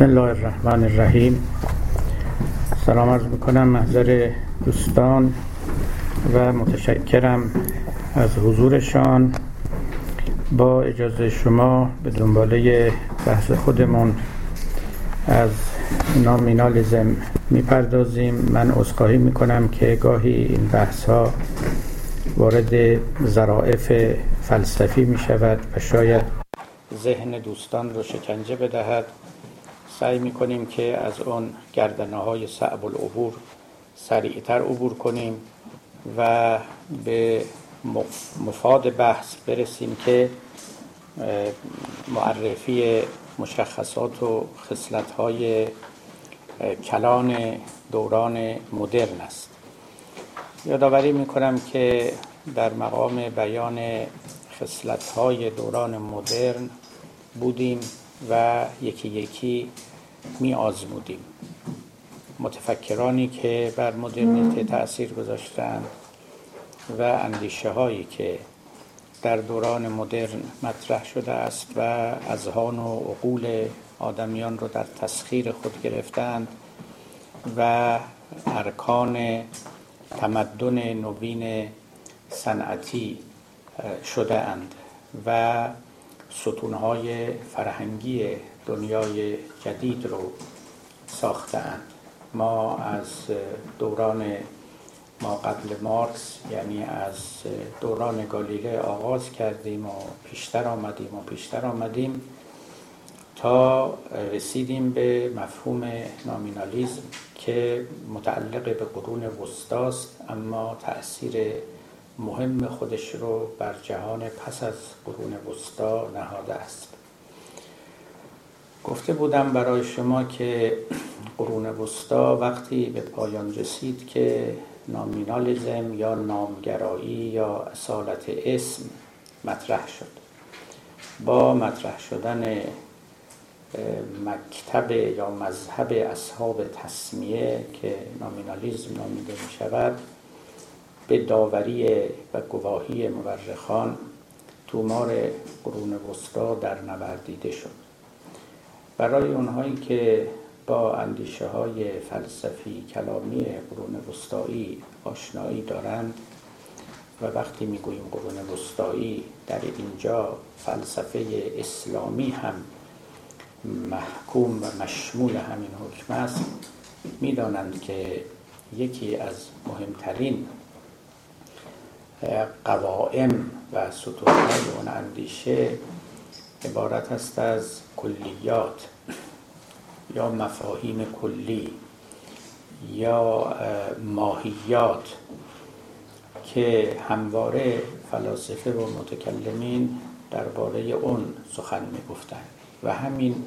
بسم الله الرحمن الرحیم. سلام عرض می‌کنم محضر دوستان و متشکرم از حضورشان. با اجازه شما به دنباله بحث خودمون از نامینالیزم می‌پردازیم. من اصخاهی می‌کنم که گاهی این بحث ها وارد ظرائف فلسفی می‌شود و شاید ذهن دوستان رو شکنجه بدهد. سعی می‌کنیم که از اون گردنه های صعب العبور سریعتر عبور کنیم و به مفاد بحث برسیم که معرفی مشخصات و خصلت های کلان دوران مدرن است. یادآوری می‌کنم که در مقام بیان خصلت های دوران مدرن بودیم و یکی یکی می آزمودیم متفکرانی که بر مدرنیته تأثیر گذاشتند و اندیشه هایی که در دوران مدرن مطرح شده است و اذهان و عقول آدمیان رو در تسخیر خود گرفتند و ارکان تمدن نوین صنعتی شده اند و ستونهای فرهنگی دنیای جدید رو ساختند ما از دوران ما قبل مارکس یعنی از دوران گالیله آغاز کردیم و پیشتر آمدیم و پیشتر آمدیم تا رسیدیم به مفهوم نامینالیزم که متعلق به قرون وسطاست اما تأثیر مهم خودش رو بر جهان پس از قرون وسطا نهاده است. گفته بودم برای شما که قرون وسطا وقتی به پایان رسید که نامینالیزم یا نامگرایی یا اصالت اسم مطرح شد. با مطرح شدن مکتب یا مذهب اصحاب تصمیه که نامینالیزم نامیده می شود به داوری و گواهی مورخان تومار قرون وسطا در نوردیده شد. برای اونهایی که با اندیشه های فلسفی کلامی قرون وسطایی آشنایی دارند و وقتی می‌گوییم قرون وسطایی در اینجا فلسفه اسلامی هم محکوم و مشمول همین حکم است. می‌دانند که یکی از مهمترین قوائم و ستونهای اون اندیشه عبارت است از کلیات یا مفاهیم کلی یا ماهیات که همواره فلاسفه و متکلمین درباره اون سخن می‌گفتند و همین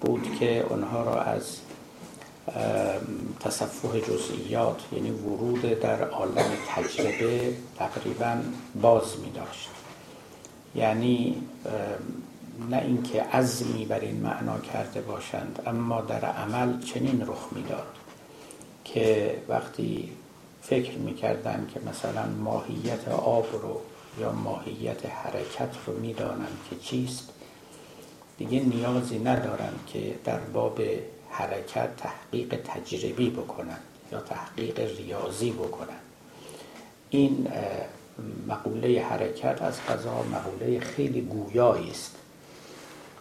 بود که آنها را از تصفح جزئیات یعنی ورود در عالم تجربه تقریبا باز می داشت یعنی نه اینکه عزمی بر این معنا کرده باشند اما در عمل چنین رخ می‌داد که وقتی فکر می‌کردن که مثلا ماهیت آب رو یا ماهیت حرکت رو می‌دانند که چیست دیگه نیازی ندارند که در باب حرکت تحقیق تجربی بکنند یا تحقیق ریاضی بکنند. این مقوله حرکت از قضا مقوله خیلی گویایی است.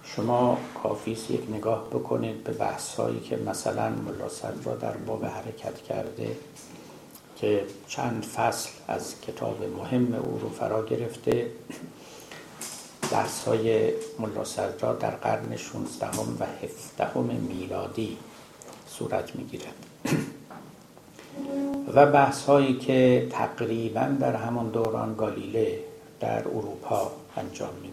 شما کافیست یک نگاه بکنید به بحث هایی که مثلا ملا را در باب حرکت کرده که چند فصل از کتاب مهم او رو فرا گرفته. درس های ملا در قرن 16 و 17 میلادی صورت می و بحث هایی که تقریبا در همان دوران گالیله در اروپا انجام می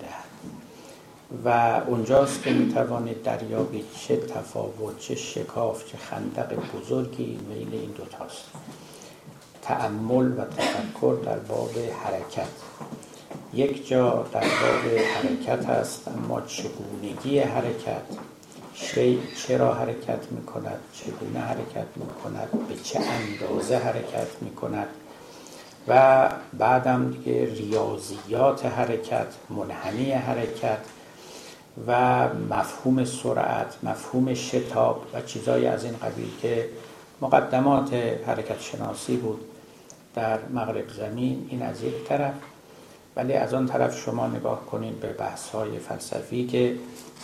و اونجاست که می توانید دریابید چه تفاوت چه شکاف چه خندق بزرگی میل این دوتاست تأمل و تفکر در باب حرکت. یک جا در باب حرکت هست اما چگونگی حرکت؟ شی چرا حرکت می کند چگونه حرکت می کند به چه اندازه حرکت می کند و بعدم دیگه ریاضیات حرکت منحنی حرکت و مفهوم سرعت مفهوم شتاب و چیزایی از این قبیل که مقدمات حرکت شناسی بود در مغرب زمین این از یک طرف. ولی از آن طرف شما نگاه کنید به بحث های فلسفی که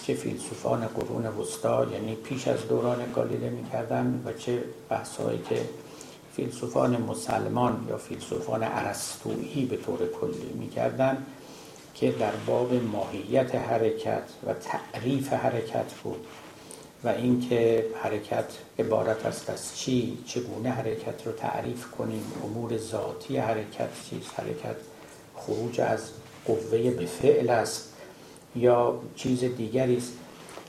چه فیلسوفان قرون وسطا یعنی پیش از دوران گالیله می‌کردن و چه بحث هایی که فیلسوفان مسلمان یا فیلسوفان عرستویی به طور کلی می‌کردن. که در باب ماهیت حرکت و تعریف حرکت بود و اینکه حرکت عبارت است از چی چگونه حرکت رو تعریف کنیم امور ذاتی حرکت چیست حرکت خروج از قوه به فعل است یا چیز دیگری است.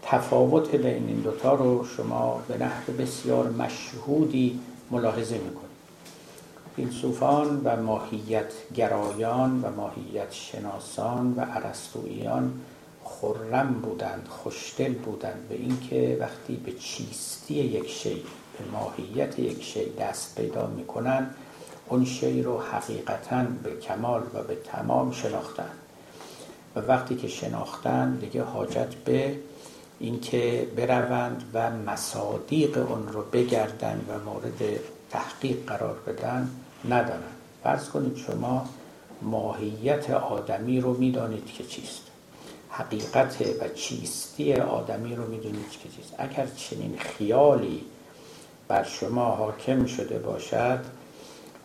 تفاوت بین این دوتا رو شما به نحو بسیار مشهودی ملاحظه می‌کنید. فیلسوفان و ماهیت گرایان و ماهیت شناسان و عرستویان خرم بودند خوشدل بودند به اینکه وقتی به چیستی یک شی به ماهیت یک شی دست پیدا می‌کنند اون شی رو حقیقتا به کمال و به تمام شناختن. و وقتی که شناختن دیگه حاجت به اینکه بروند و مصادیق اون رو بگردن و مورد تحقیق قرار بدن. ندارن. فرض کنید شما ماهیت آدمی رو می‌دانید که چیست. حقیقت و چیستی آدمی رو می‌دونید که چیست. اگر چنین خیالی بر شما حاکم شده باشد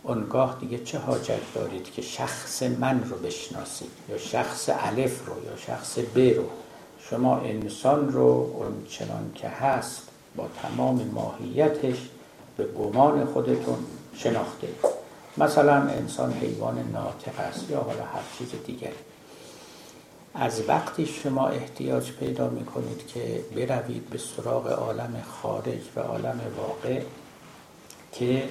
اونگاه دیگه چه حاجت دارید که شخص من رو بشناسید؟ یا شخص الف رو یا شخص ب رو؟ شما انسان رو اون چنان که هست با تمام ماهیتش به گمان خودتون شناخته مثلا انسان حیوان ناطق است یا حالا هر چیز دیگری از وقتی شما احتیاج پیدا می کنید که بروید به سراغ عالم خارج و عالم واقع که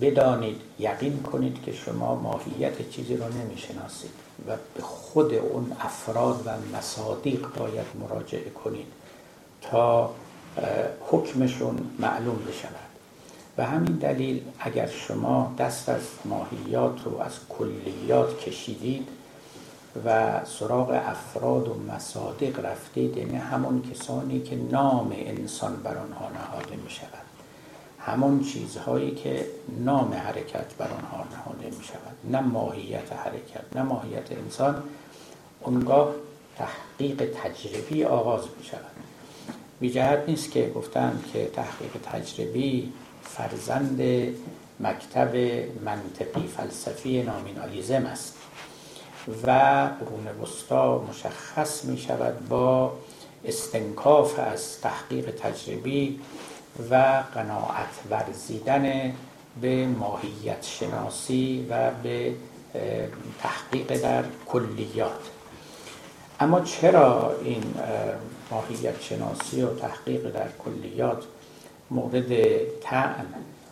بدانید یقین کنید که شما ماهیت چیزی را نمی‌شناسید و به خود اون افراد و مصادیق باید مراجعه کنید تا حکمشون معلوم بشود. و همین دلیل اگر شما دست از ماهیات رو از کلیات کشیدید و سراغ افراد و مصادیق رفتید یعنی همون کسانی که نام انسان بر آنها نهاده می شود همون چیزهایی که نام حرکت بر آنها نهاده می شود نه ماهیت حرکت نه ماهیت انسان اونگاه تحقیق تجربی آغاز می شود بی جهت نیست که گفتن که تحقیق تجربی فرزند مکتب منطقی فلسفی نامینالیزم است و قرون وسطا مشخص می شود با استنکاف از تحقیق تجربی و قناعت ورزیدن به ماهیت شناسی و به تحقیق در کلیات. اما چرا این ماهیت شناسی و تحقیق در کلیات مورد تعن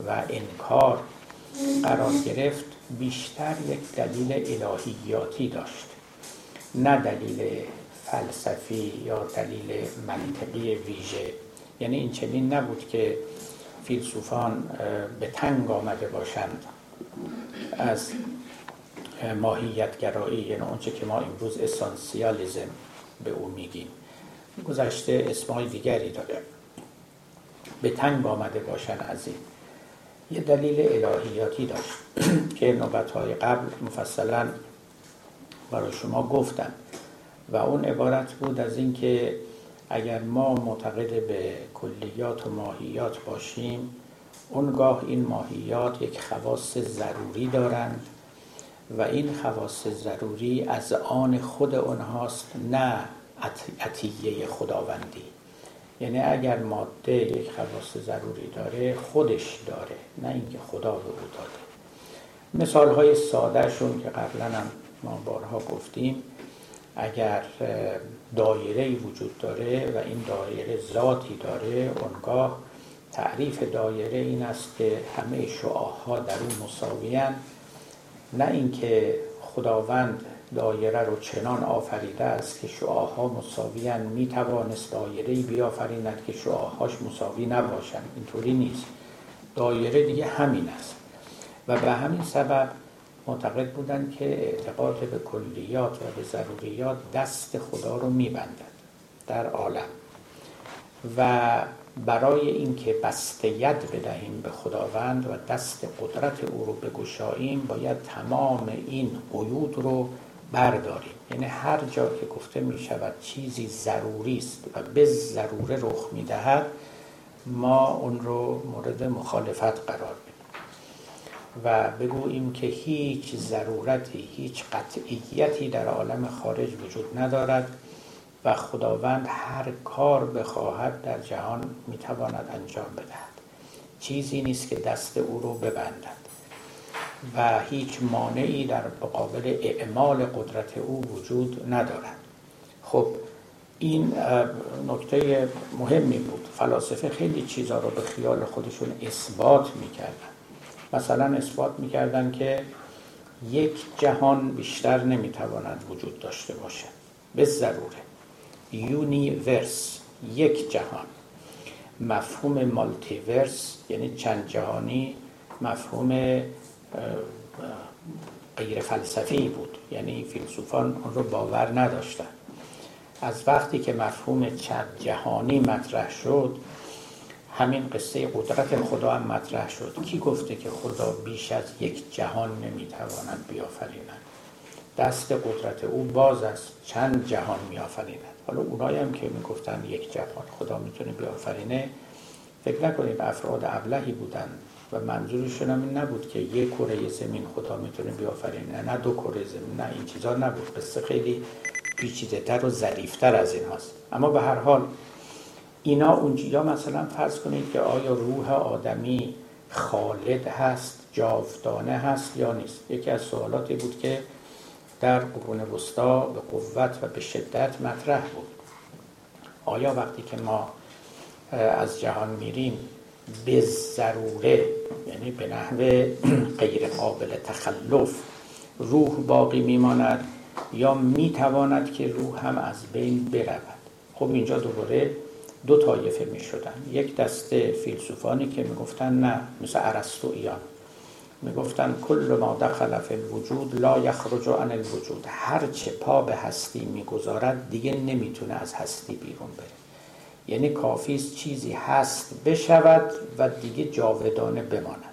و انکار قرار گرفت بیشتر یک دلیل الهیاتی داشت. نه دلیل فلسفی یا دلیل منطقی ویژه. یعنی این چنین نبود که فیلسوفان به تنگ آمده باشند از ماهیت گرایی یعنی اونچه که ما امروز اسانسیالیزم به او میگیم. گذشته اسمای دیگری داره. به تنگ آمده باشن از این. یه دلیل الهیاتی داشت که نوبت های قبل مفصلا برای شما گفتم و اون عبارت بود از اینکه اگر ما معتقد به کلیات و ماهیات باشیم اونگاه این ماهیات یک خواص ضروری دارند و این خواص ضروری از آن خود اونهاست نه عطیه خداوندی. یعنی اگر ماده یک خواص ضروری داره خودش داره نه اینکه خدا به او داده. مثال های ساده شون که قبلا هم ما بارها گفتیم اگر دایره وجود داره و این دایره ذاتی داره اونگاه تعریف دایره این است که همه شعاها در اون مساویان نه اینکه خداوند دایره رو چنان آفریده است که شعاها مساویان می توانست دایره بیافریند که شعاهاش مساوی نباشند. اینطوری نیست. دایره دیگه همین است. و به همین سبب معتقد بودند که اعتقاد به کلیات و به ضروریات دست خدا رو میبندد در عالم. و برای اینکه بسته ید بدهیم به خداوند و دست قدرت او رو بگشاییم باید تمام این قیود رو برداریم. یعنی هر جا که گفته می شود چیزی ضروری است و به ضروره رخ می دهد ما اون رو مورد مخالفت قرار بدیم و بگوییم که هیچ ضرورتی هیچ قطعیتی در عالم خارج وجود ندارد و خداوند هر کار بخواهد در جهان می‌تواند انجام بدهد. چیزی نیست که دست او رو ببندد. و هیچ مانعی در مقابل اعمال قدرت او وجود ندارد. خب این نکته مهمی بود. فلاسفه خیلی چیزها رو به خیال خودشون اثبات می‌کردن. مثلا اثبات می‌کردن که یک جهان بیشتر نمی‌تواند وجود داشته باشه. به ضروره. یونیورس یک جهان. مفهوم مالتیورس یعنی چند جهانی مفهوم غیر فلسفی بود. یعنی فیلسوفان اون رو باور نداشتن. از وقتی که مفهوم چند جهانی مطرح شد همین قصه قدرت خدا هم مطرح شد. کی گفته که خدا بیش از یک جهان نمی‌تواند بیافریند؟ دست قدرت او باز از چند جهان میآفریند. حالا اونایی هم که می‌گفتن یک جهان خدا می‌تونه بیافرینه فکر نکنید افراد ابلهی بودن. و منظورشون هم این نبود که یک کره زمین خدا می‌تونه بیافرینه نه دو کره زمین نه این چیزا نبود. قصه خیلی پیچیده تر و ظریفتر از این هست اما به هر حال اینا اونجا مثلا فرض کنید که آیا روح آدمی خالد هست جاودانه هست یا نیست. یکی از سوالاتی بود که در قرون وسطا به قوت و به شدت مطرح بود. آیا وقتی که ما از جهان میریم به ضروره یعنی به نحو غیر قابل تخلف روح باقی میماند یا می‌تواند که روح هم از بین برود. خب اینجا دوباره دو طایفه می شدن یک دسته فیلسوفانی که می‌گفتن نه مثل ایان می‌گفتن کل ما دخل فی الوجود لا یخرج عن الوجود. هر چه پا به هستی می‌گذارد دیگه نمی‌تونه از هستی بیرون بره. یعنی کافی چیزی هست بشود و دیگه جاودانه بماند.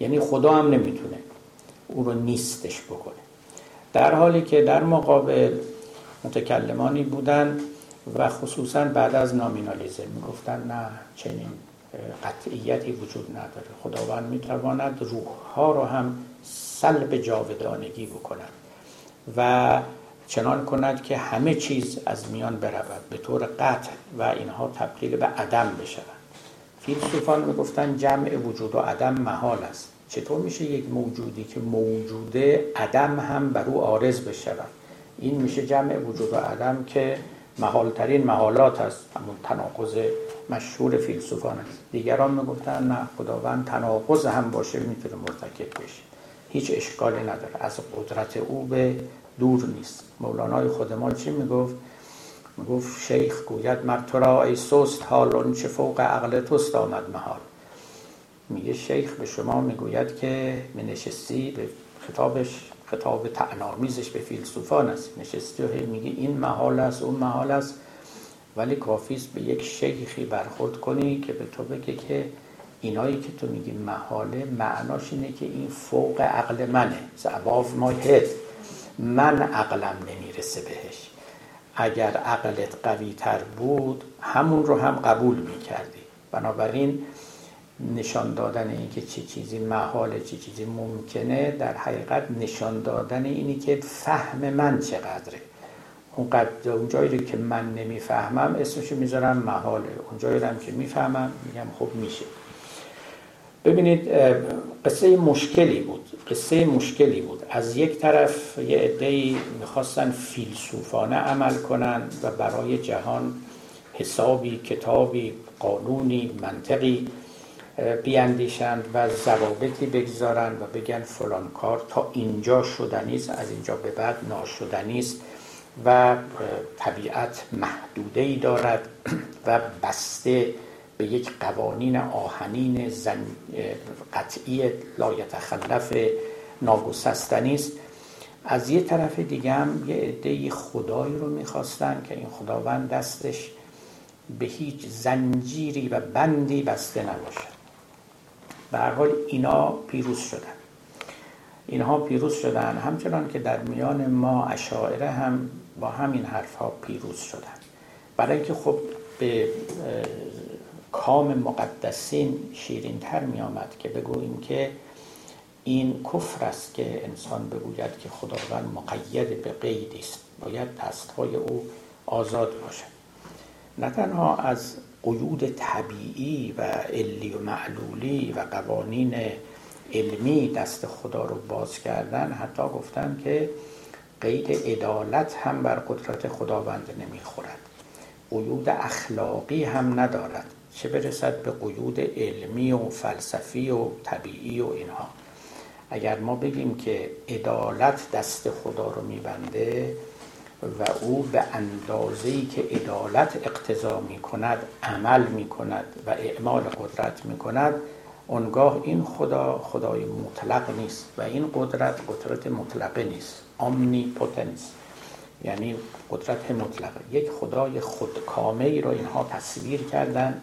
یعنی خدا هم نمی‌تونه او رو نیستش بکنه. در حالی که در مقابل متکلمانی بودن و خصوصا بعد از نامینالیزم می‌گفتن نه چنین قطعیتی وجود نداره. خداوند می‌تواند روح ها رو هم سلب جاودانگی بکند و چنان کند که همه چیز از میان برود به طور قطع و اینها تبدیل به عدم بشود. فیلسوفان می‌گفتن جمع وجود و عدم محال است. چطور میشه یک موجودی که موجوده عدم هم بر او عارض بشود؟ این میشه جمع وجود و عدم که محالترین محالات است. همون تناقض مشهور فیلسوفان است. دیگران می‌گفتن نه خداوند تناقض هم باشه می‌تونه مرتکب بشه. هیچ اشکالی نداره. از قدرت او به دور نیست. مولانای خود ما چی می‌گفت؟ می‌گفت شیخ گوید مر تو را ای سست حال چه فوق عقل توست آمد محال. میگه شیخ به شما می‌گوید که می نشستی به خطابش خطاب تعنامیزش به فیلسوفان است. نشستی و میگه این محال است اون محال است. ولی کافی به یک شیخی برخورد کنی که به تو بگه که اینایی که تو میگی محاله معناش اینه که این فوق عقل منه. above ما هد من عقلم نمی‌رسه بهش. اگر عقلت قوی تر بود همون رو هم قبول می‌کردی. بنابراین نشان دادن اینکه چه چیزی محاله چه چیزی ممکنه در حقیقت نشان دادن اینی که فهم من چقدره. اون اون جایی که من نمی‌فهمم اسمشو می‌ذارم محاله. اون جایی هم که می‌فهمم میگم خب میشه. ببینید قصه مشکلی بود. قصه مشکلی بود. از یک طرف یه عده‌ای می‌خواستن فیلسوفانه عمل کنند و برای جهان حسابی کتابی قانونی منطقی بیاندیشند و ضوابطی بگذارند و بگن فلان کار تا اینجا شدنی است از اینجا به بعد ناشدنی است و طبیعت محدوده ای دارد و بسته به یک قوانین آهنین زن قطعی لا یتخلف ناگسستنی است. از یه طرف دیگه هم یه عده خدایی رو می‌خواستن که این خداوند دستش به هیچ زنجیری و بندی بسته نباشد به هر حال اینا پیروز شدن. اینها پیروز شدن. همچنان که در میان ما اشاعره هم با همین حرف ها پیروز شدن. برای اینکه خب به کام مقدسین شیرین تر می آمد که بگوییم که این کفر است که انسان بگوید که خداوند مقید به قیدی است. باید دستهای او آزاد باشد نه تنها از قیود طبیعی و علی و معلولی و قوانین علمی دست خدا رو باز کردن حتی گفتن که قید عدالت هم بر قدرت خداوند نمی‌خورد. قیود اخلاقی هم ندارد. چه برسد به قیود علمی و فلسفی و طبیعی و اینها. اگر ما بگیم که عدالت دست خدا رو میبنده و او به اندازه‌ای که عدالت اقتضا می کند عمل می کند و اعمال قدرت می کند اونگاه این خدا خدای مطلق نیست و این قدرت قدرت مطلقه نیست. آمنی پوتنس یعنی قدرت مطلقه. یک خدای خودکامه ای رو اینها تصویر کردن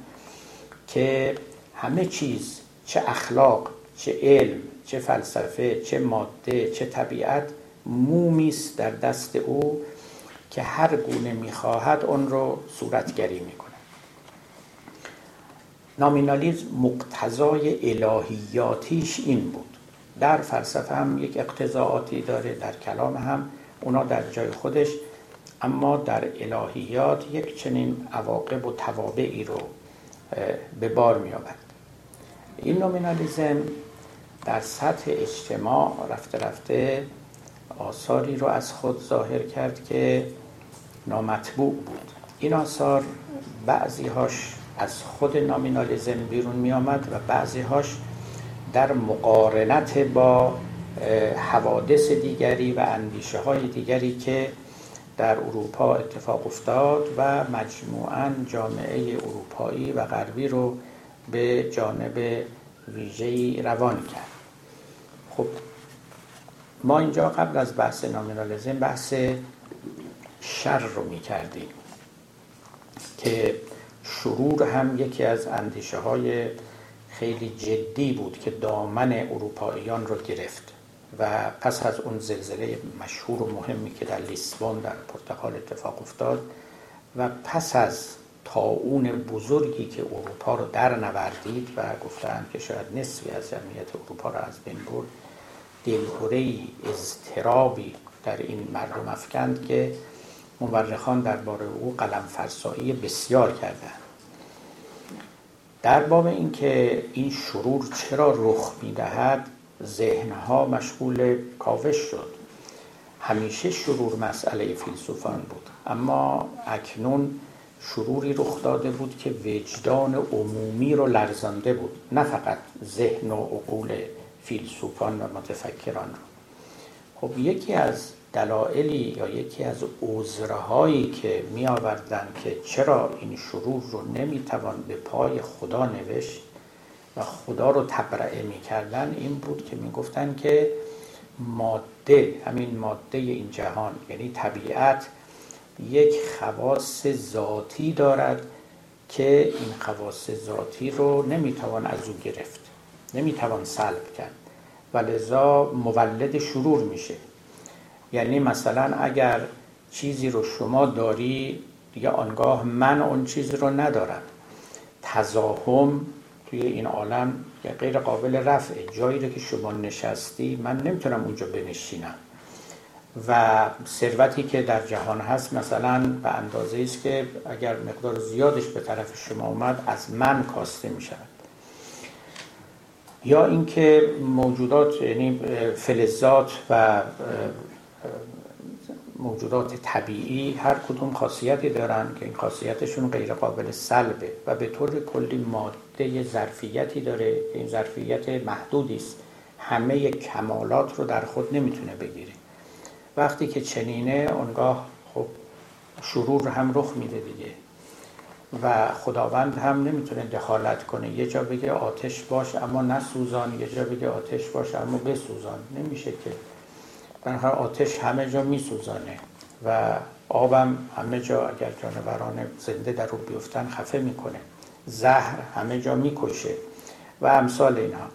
که همه چیز چه اخلاق چه علم چه فلسفه چه ماده چه طبیعت مومی است در دست او که هر گونه می‌خواهد اون رو صورتگری می‌کنه نامینالیزم مقتضای الهیاتیش این بود. در فلسفه هم یک اقتضاعاتی داره در کلام هم اونا در جای خودش اما در الهیات یک چنین عواقب و توابعی رو به بار می این نومینالیزم در سطح اجتماع رفته رفته آثاری رو از خود ظاهر کرد که نامطبوع بود. این آثار بعضی هاش از خود نامینالیزم بیرون می آمد و بعضی هاش در مقارنت با حوادث دیگری و اندیشه های دیگری که در اروپا اتفاق افتاد و مجموعا جامعه اروپایی و غربی رو به جانب ویژه‌ای روان کرد. خب ما اینجا قبل از بحث نامینالیزم بحث شر رو می کردیم که شرور هم یکی از اندیشه های خیلی جدی بود که دامن اروپاییان رو گرفت. و پس از اون زلزله مشهور و مهمی که در لیسبون در پرتغال اتفاق افتاد و پس از تاون بزرگی که اروپا رو در نوردید و گفتند که شاید نصفی از جمعیت اروپا رو از بین برد دلهوره اضطرابی در این مردم افکند که مورخان درباره او قلم فرسایی بسیار کردند. در باب اینکه این شرور چرا رخ می‌دهد ذهنها مشغول کاوش شد. همیشه شرور مسئله فیلسوفان بود. اما اکنون شروری رخ داده بود که وجدان عمومی رو لرزانده بود. نه فقط ذهن و عقول فیلسوفان و متفکران. رو خب یکی از دلایلی یا یکی از عذرهایی که می آوردن که چرا این شرور رو نمی توان به پای خدا نوشت و خدا رو تبرعه می کردن این بود که می گفتن که ماده همین ماده این جهان یعنی طبیعت یک خواص ذاتی دارد که این خواص ذاتی رو نمی‌توان از او گرفت نمی‌توان سلب کرد و لذا مولد شرور میشه. یعنی مثلا اگر چیزی رو شما داری دیگه آنگاه من اون چیز رو ندارم. تزاهم توی این عالم غیر قابل رفعه جایی رو که شما نشستی من نمی‌تونم اونجا بنشینم. و ثروتی که در جهان هست مثلا به اندازه است که اگر مقدار زیادش به طرف شما اومد از من کاسته می یا اینکه موجودات یعنی فلزات و موجودات طبیعی هر کدوم خاصیتی دارن که این خاصیتشون غیر قابل سلبه و به طور کلی ماده ظرفیتی داره این ظرفیت محدودی است. همه کمالات رو در خود نمی‌تونه بگیره. وقتی که چنینه اونگاه خب شرور هم رخ میده دیگه. و خداوند هم نمی‌تونه دخالت کنه. یه جا بگه آتش باش اما نسوزان یه جا بگه آتش باش اما بسوزان. نمیشه که بنابراین آتش همه جا میسوزانه و آبم همه جا اگر جانوران زنده در رو بیفتن خفه می‌کنه. زهر همه جا می‌کشه و امثال اینها.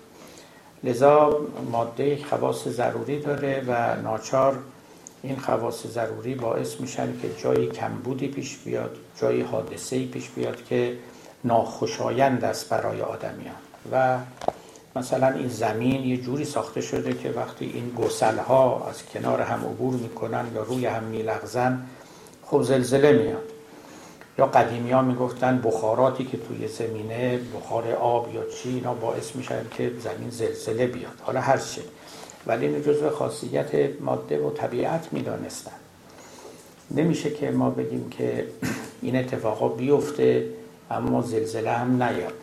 لذا ماده خواص ضروری داره و ناچار این خواص ضروری باعث میشن که جایی کمبودی پیش بیاد جایی حادثه پیش بیاد که ناخوشایند است برای آدمیان. و مثلا این زمین یه جوری ساخته شده که وقتی این گسل ها از کنار هم عبور می‌کنن یا روی هم میلغزن خب زلزله میاد. یا قدیمی ها می‌گفتن بخاراتی که توی زمینه بخار آب یا چی اینا باعث میشن که زمین زلزله بیاد. حالا هر چه. ولی این جزو خاصیت ماده و طبیعت می‌دانستن. نمیشه که ما بگیم که این اتفاقا بیفته اما زلزله هم نیاد.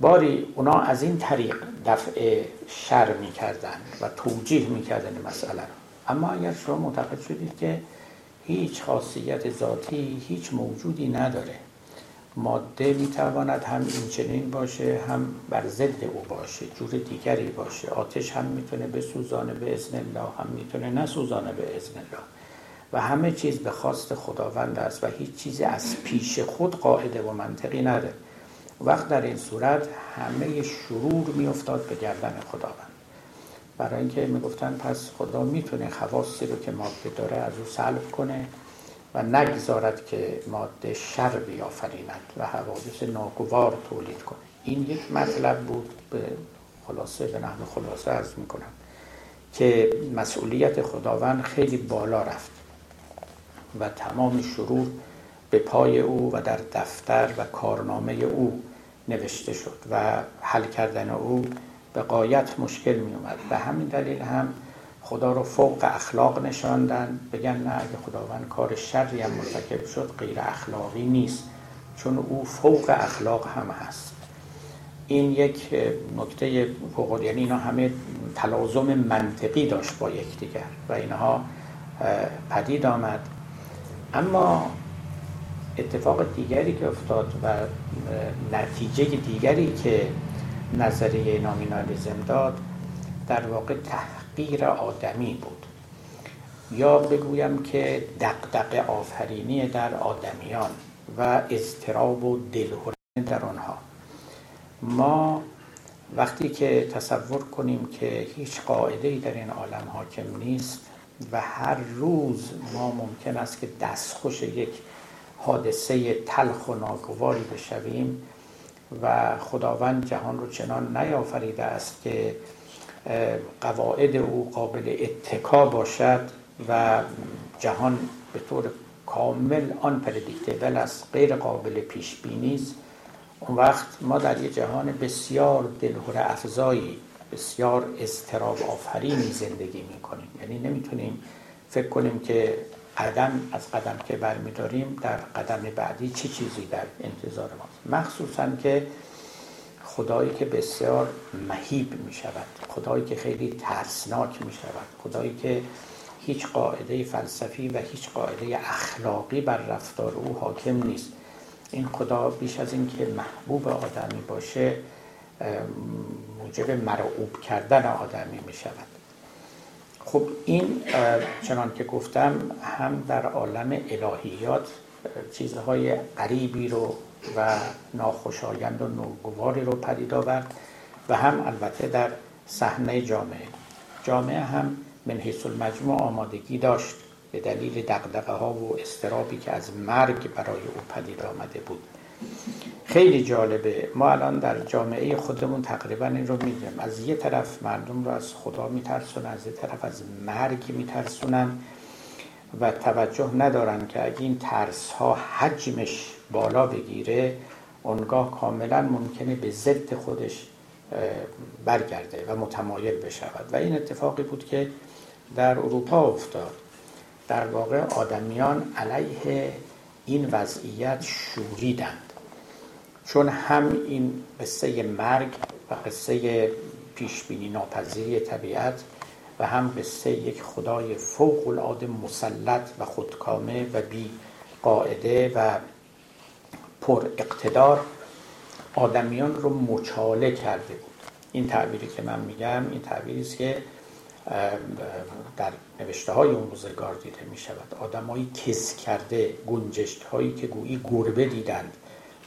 باری اونا از این طریق دفع شر می‌کردن و توجیه می‌کردن مسئله رو. اما اگر شما معتقد شدید که هیچ خاصیت ذاتی هیچ موجودی نداره ماده می‌تواند هم این چنین باشه هم بر ضد او باشه جور دیگری باشه. آتش هم می‌تونه بسوزانه به ازن الله هم می‌تونه نسوزانه به ازن الله. و همه چیز به خواست خداوند است و هیچ چیزی از پیش خود قاعده و منطقی نداره. وقت در این صورت همه شرور میافتاد به گردن خداوند. برای اینکه می‌گفتن پس خدا می‌تونه خواصی رو که ماده داره از او سلب کنه و نگذارد که ماده شر بیافریند و حوادث ناگوار تولید کنه. این یک مطلب بود به خلاصه به نحو خلاصه ارز می‌کنم که مسئولیت خداوند خیلی بالا رفت و تمام شرور به پای او و در دفتر و کارنامه او نوشته شد و حل کردن او به قایت مشکل می اومد به همین دلیل هم خدا رو فوق اخلاق نشاندن. بگن نه اگه خداوند کار شری هم مرتکب شد غیر اخلاقی نیست چون او فوق اخلاق هم هست. این یک نکته فوق یعنی اینا همه تلازم منطقی داشت با یکدیگر و اینها پدید آمد. اما اتفاق دیگری که افتاد و نتیجه دیگری که نظریه نامینالیزم داد در واقع تحقیر آدمی بود. یا بگویم که دقدق آفرینی در آدمیان و اضطراب و دلهوره در آنها. ما وقتی که تصور کنیم که هیچ قاعده در این عالم حاکم نیست و هر روز ما ممکن است که دستخوش یک حادثه تلخ و ناگواری بشویم و خداوند جهان رو چنان نیافریده است که قواعد او قابل اتکا باشد و جهان به طور کامل آن پردیکتیبل است غیر قابل پیش بینی است. اون وقت ما در یه جهان بسیار دلهوره افزایی بسیار استراب آفرینی زندگی می‌کنیم. یعنی نمی‌تونیم فکر کنیم که قدم از قدم که برمیداریم در قدم بعدی چه چی چیزی در انتظار ماست؟ مخصوصا که خدایی که بسیار مهیب می شود خدایی که خیلی ترسناک می شود خدایی که هیچ قاعده فلسفی و هیچ قاعده اخلاقی بر رفتار او حاکم نیست. این خدا بیش از اینکه محبوب آدمی باشه موجب مرعوب کردن آدمی می شود خب این چنان که گفتم هم در عالم الهیات چیزهای غریبی رو و ناخوشایند و نوگواری رو پدید آورد و هم البته در صحنه جامعه. جامعه هم من حیث المجموع آمادگی داشت به دلیل دقدقه ها و استرابی که از مرگ برای او پدید آمده بود. خیلی جالبه. ما الان در جامعه خودمون تقریبا این رو می‌دونیم. از یه طرف مردم رو از خدا میترسونن از یه طرف از مرگ میترسونن و توجه ندارن که اگه این ترس ها حجمش بالا بگیره اونگاه کاملا ممکنه به ضد خودش برگرده و متمایل بشود. و این اتفاقی بود که در اروپا افتاد. در واقع آدمیان علیه این وضعیت شوریدند چون هم این قصه مرگ و قصه پیشبینی ناپذیری طبیعت و هم قصه یک خدای فوق العاده مسلط و خودکامه و بی قاعده و پر اقتدار آدمیان رو مچاله کرده بود. این تعبیری که من میگم این تعبیری است که در نوشته های اون روزگار دیده می شود آدمایی کس کرده گنجشت هایی که گویی گربه دیدند.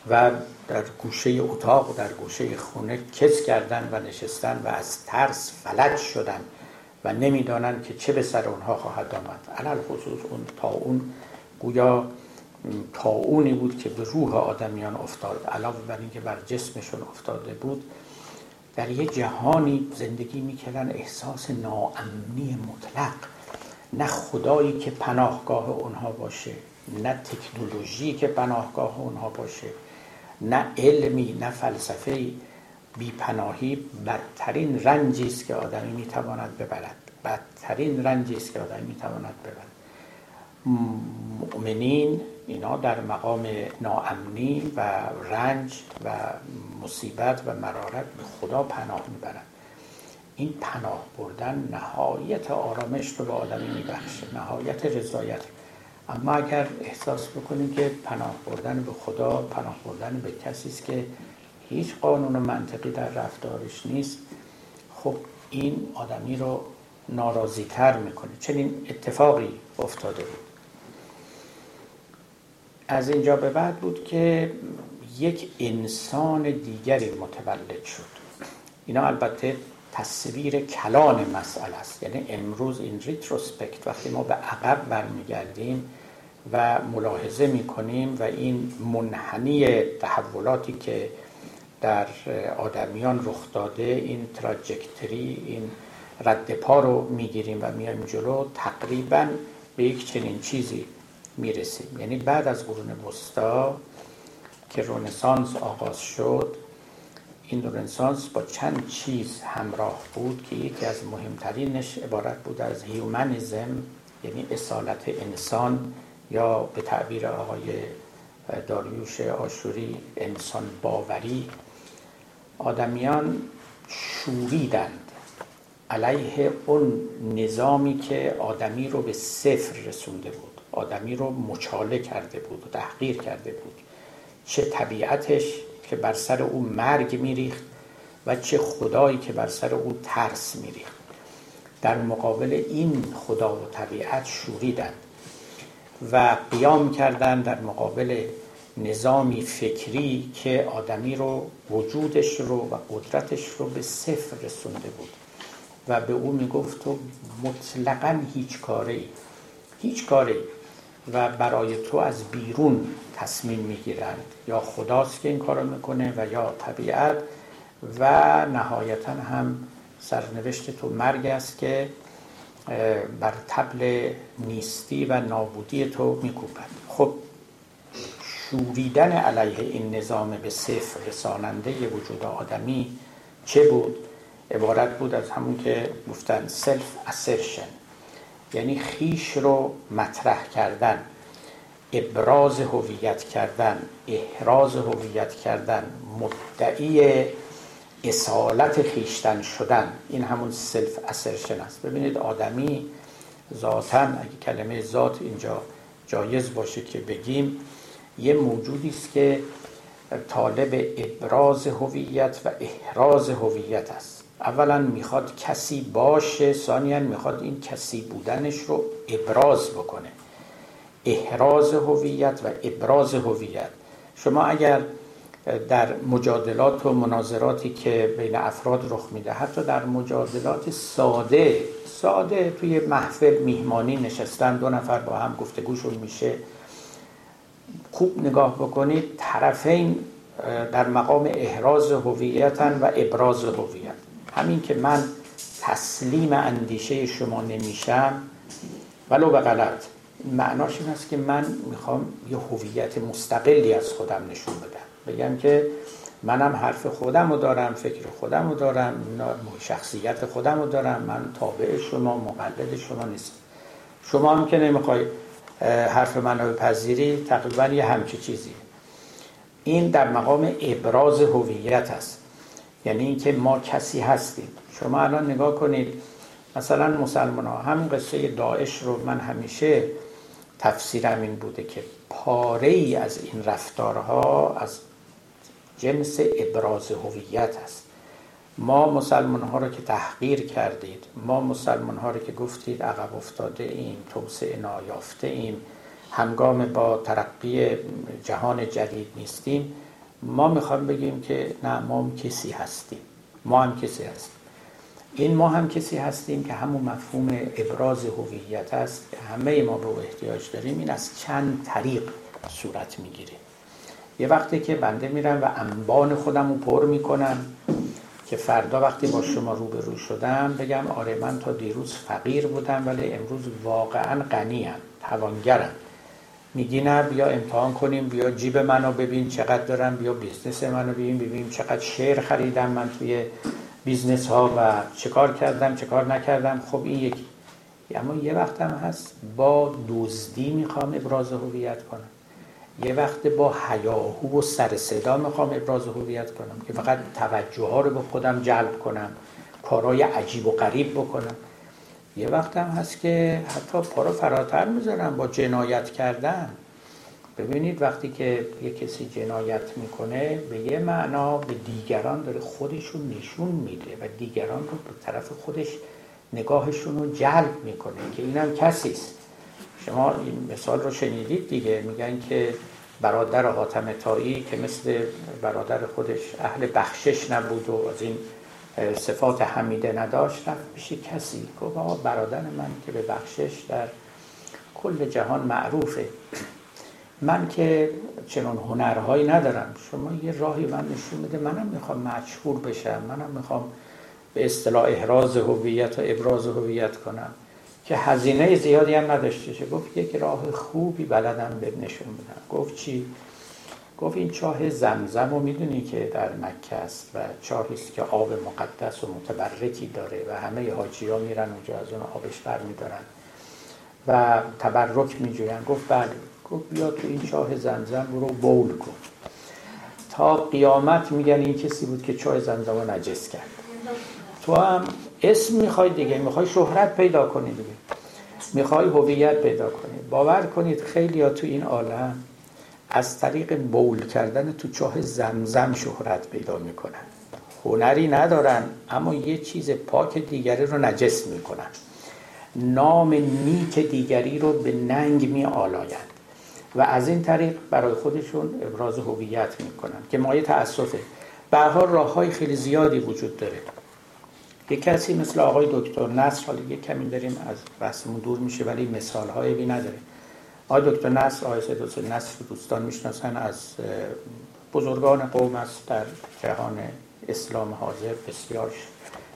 و در گوشه اتاق و در گوشه خونه کس کردن و نشستن و از ترس فلج شدن و نمی‌دانند که چه به سر اونها خواهد آمد. علل خصوص اون تا اون گویا تا اونی بود که به روح آدمیان افتاد. علاوه بر اینکه بر جسمشون افتاده بود در یه جهانی زندگی می‌کردن احساس ناامنی مطلق. نه خدایی که پناهگاه اونها باشه نه تکنولوژی که پناهگاه اونها باشه. نه علمی نه فلسفه بی پناهی بدترین رنجی است که آدمی می‌تواند ببرد. بدترین رنجی است که آدمی می‌تواند ببرد. مؤمنین اینا در مقام ناامنی و رنج و مصیبت و مرارت به خدا پناه می‌برند. این پناه بردن نهایت آرامش رو به آدمی میبخشه. نهایت رضایت اما اگر احساس بکنیم که پناه بردن به خدا پناه بردن به کسی است که هیچ قانون و منطقی در رفتارش نیست خب این آدمی رو ناراضی تر می‌کنه. چنین اتفاقی افتاده بود. از اینجا به بعد بود که یک انسان دیگری متولد شد. اینا البته تصویر کلان مسئله است. یعنی امروز این ریتروسپکت وقتی ما به عقب برمیگردیم و ملاحظه می‌کنیم و این منحنی تحولاتی که در آدمیان رخ داده این trajectory این رد پا رو می‌گیریم و میایم جلو تقریبا به یک چنین چیزی می‌رسیم. یعنی بعد از قرون وسطا که رونسانس آغاز شد این رونسانس با چند چیز همراه بود که یکی از مهمترینش عبارت بود از humanism یعنی اصالت انسان. یا به تعبیر آقای داریوش آشوری انسان باوری آدمیان شوریدند. علیه اون نظامی که آدمی رو به صفر رسونده بود آدمی رو مچاله کرده بود و تحقیر کرده بود. چه طبیعتش که بر سر او مرگ میریخت و چه خدایی که بر سر او ترس میریخت. در مقابل این خدا و طبیعت شوریدند. و قیام کردن در مقابل نظامی فکری که آدمی رو وجودش رو و قدرتش رو به صفر رسونده بود. و به او می‌گفت تو مطلقا هیچ کاره ای هیچ کاره ای و برای تو از بیرون تصمیم می‌گیرند. یا خداست که این کارو می‌کنه و یا طبیعت. و نهایتا هم سرنوشت تو مرگ است که بر طبل نیستی و نابودی تو میکوبد خب شوریدن علیه این نظام به صفر رساننده وجود آدمی چه بود؟ عبارت بود از همون که گفتن self-assertion یعنی خویش رو مطرح کردن ابراز هویت کردن احراز هویت کردن مدعی اصالت خویشتن شدن. این همون self-assertion است. ببینید آدمی ذاتا اگه کلمه ذات اینجا جایز باشه که بگیم یه موجودی است که طالب ابراز هویت و احراز هویت است. اولا می‌خواد کسی باشه ثانیا می‌خواد این کسی بودنش رو ابراز بکنه. احراز هویت و ابراز هویت. شما اگر در مجادلات و مناظراتی که بین افراد رخ میده. حتی در مجادلات ساده ساده توی محفل میهمانی نشستن دو نفر با هم گفتگوشون میشه. خوب نگاه بکنید طرفین در مقام احراز هویتن و ابراز هویت. همین که من تسلیم اندیشه شما نمیشم ولو به غلط. معناش این است که من می‌خوام یه هویت مستقلی از خودم نشون بدم. بگم که منم حرف خودم رو دارم فکر خودم رو دارم شخصیت خودم رو دارم من تابع شما مقلد شما نیست شما هم که نمی‌خوای حرف من رو پذیری تقریبا یه همچی چیزی این در مقام ابراز هویت است. یعنی اینکه ما کسی هستیم. شما الان نگاه کنید مثلا مسلمان ها همین قصه داعش رو من همیشه تفسیرم این بوده که پاره ای از این رفتارها از جنس ابراز هویت است. ما مسلمان ها رو که تحقیر کردید ما مسلمان ها رو که گفتید عقب افتاده ایم توسعه نایافته ایم همگام با ترقی جهان جدید نیستیم ما می‌خوام بگیم که نه ما هم کسی هستیم. ما هم کسی هستیم. این ما هم کسی هستیم که همون مفهوم ابراز هویت است همه ما به احتیاج داریم. این از چند طریق صورت می‌گیره. یه وقتی که بنده میرم و انبان خودم رو پر می‌کنم که فردا وقتی با شما روبرو شدم بگم آره من تا دیروز فقیر بودم ولی امروز واقعا غنیم توانگرم. میگی نه بیا امتحان کنیم بیا جیب منو ببین چقدر دارم بیا business منو ببین ببین چقدر share خریدم من توی business ها و چه کار کردم چه کار نکردم. خب این یکی. اما یه وقت هم هست با دزدی می‌خوام ابراز هویت کنم. یه وقت با هیاهو و سر صدا می‌خوام ابراز هویت کنم که فقط توجه ها رو به خودم جلب کنم کارهای عجیب و غریب بکنم. یه وقت هم هست که حتی پا فراتر می‌ذارم با جنایت کردن. ببینید وقتی که یه کسی جنایت می‌کنه به یه معنا به دیگران داره خودشون نشون میده و دیگران رو به طرف خودش نگاهشون رو جلب می‌کنه که اینم کسی است. شما این مثال رو شنیدید دیگه. میگن که برادر حاتم تایی که مثل برادر خودش اهل بخشش نبود و از این صفات حمیده نداشت رفت بشه کسی. گفت آقا برادر من که به بخشش در کل جهان معروفه. من که چنان هنرهایی ندارم. شما یه راهی من نشون بده منم می‌خوام مشهور بشم. منم می‌خوام به اصطلاح احراز هویت و ابراز هویت کنم. که هزینه زیادی هم نداشته شه گفت یک راه خوبی بلدم به نشون بدم. گفت چی؟ گفت این چاه زمزم رو می‌دونی که در مکه است و چاهی است که آب مقدس و متبرکی داره و همه حاجی ها میرن اونجا از اون آبش بر میدارن و تبرک میجوین گفت بله. گفت بیا تو این چاه زمزم رو بول کن. تا قیامت میگن این کسی بود که چاه زمزم رو نجس کرد. تو هم اسم می‌خوای دیگه می‌خوای شهرت پیدا کنی دیگه. می‌خوای هویت پیدا کنی باور کنید خیلی تو این عالم از طریق بول کردن تو چاه زمزم شهرت پیدا می‌کنن. هنری ندارن اما یه چیز پاک دیگری رو نجس می‌کنن. نام نیک دیگری رو به ننگ می آلایند و از این طریق برای خودشون ابراز هویت می‌کنن که مایه تاسفه به راه های خیلی زیادی وجود داره. یک کسی مثل آقای دکتر نصر حالا یک کمی داریم از بحثمون دور میشه ولی مثال ها عیبی نداره. آقای دکتر نصر آقای سید نصر دوستان می‌شناسن از بزرگان قوم است در جهان اسلام حاضر بسیار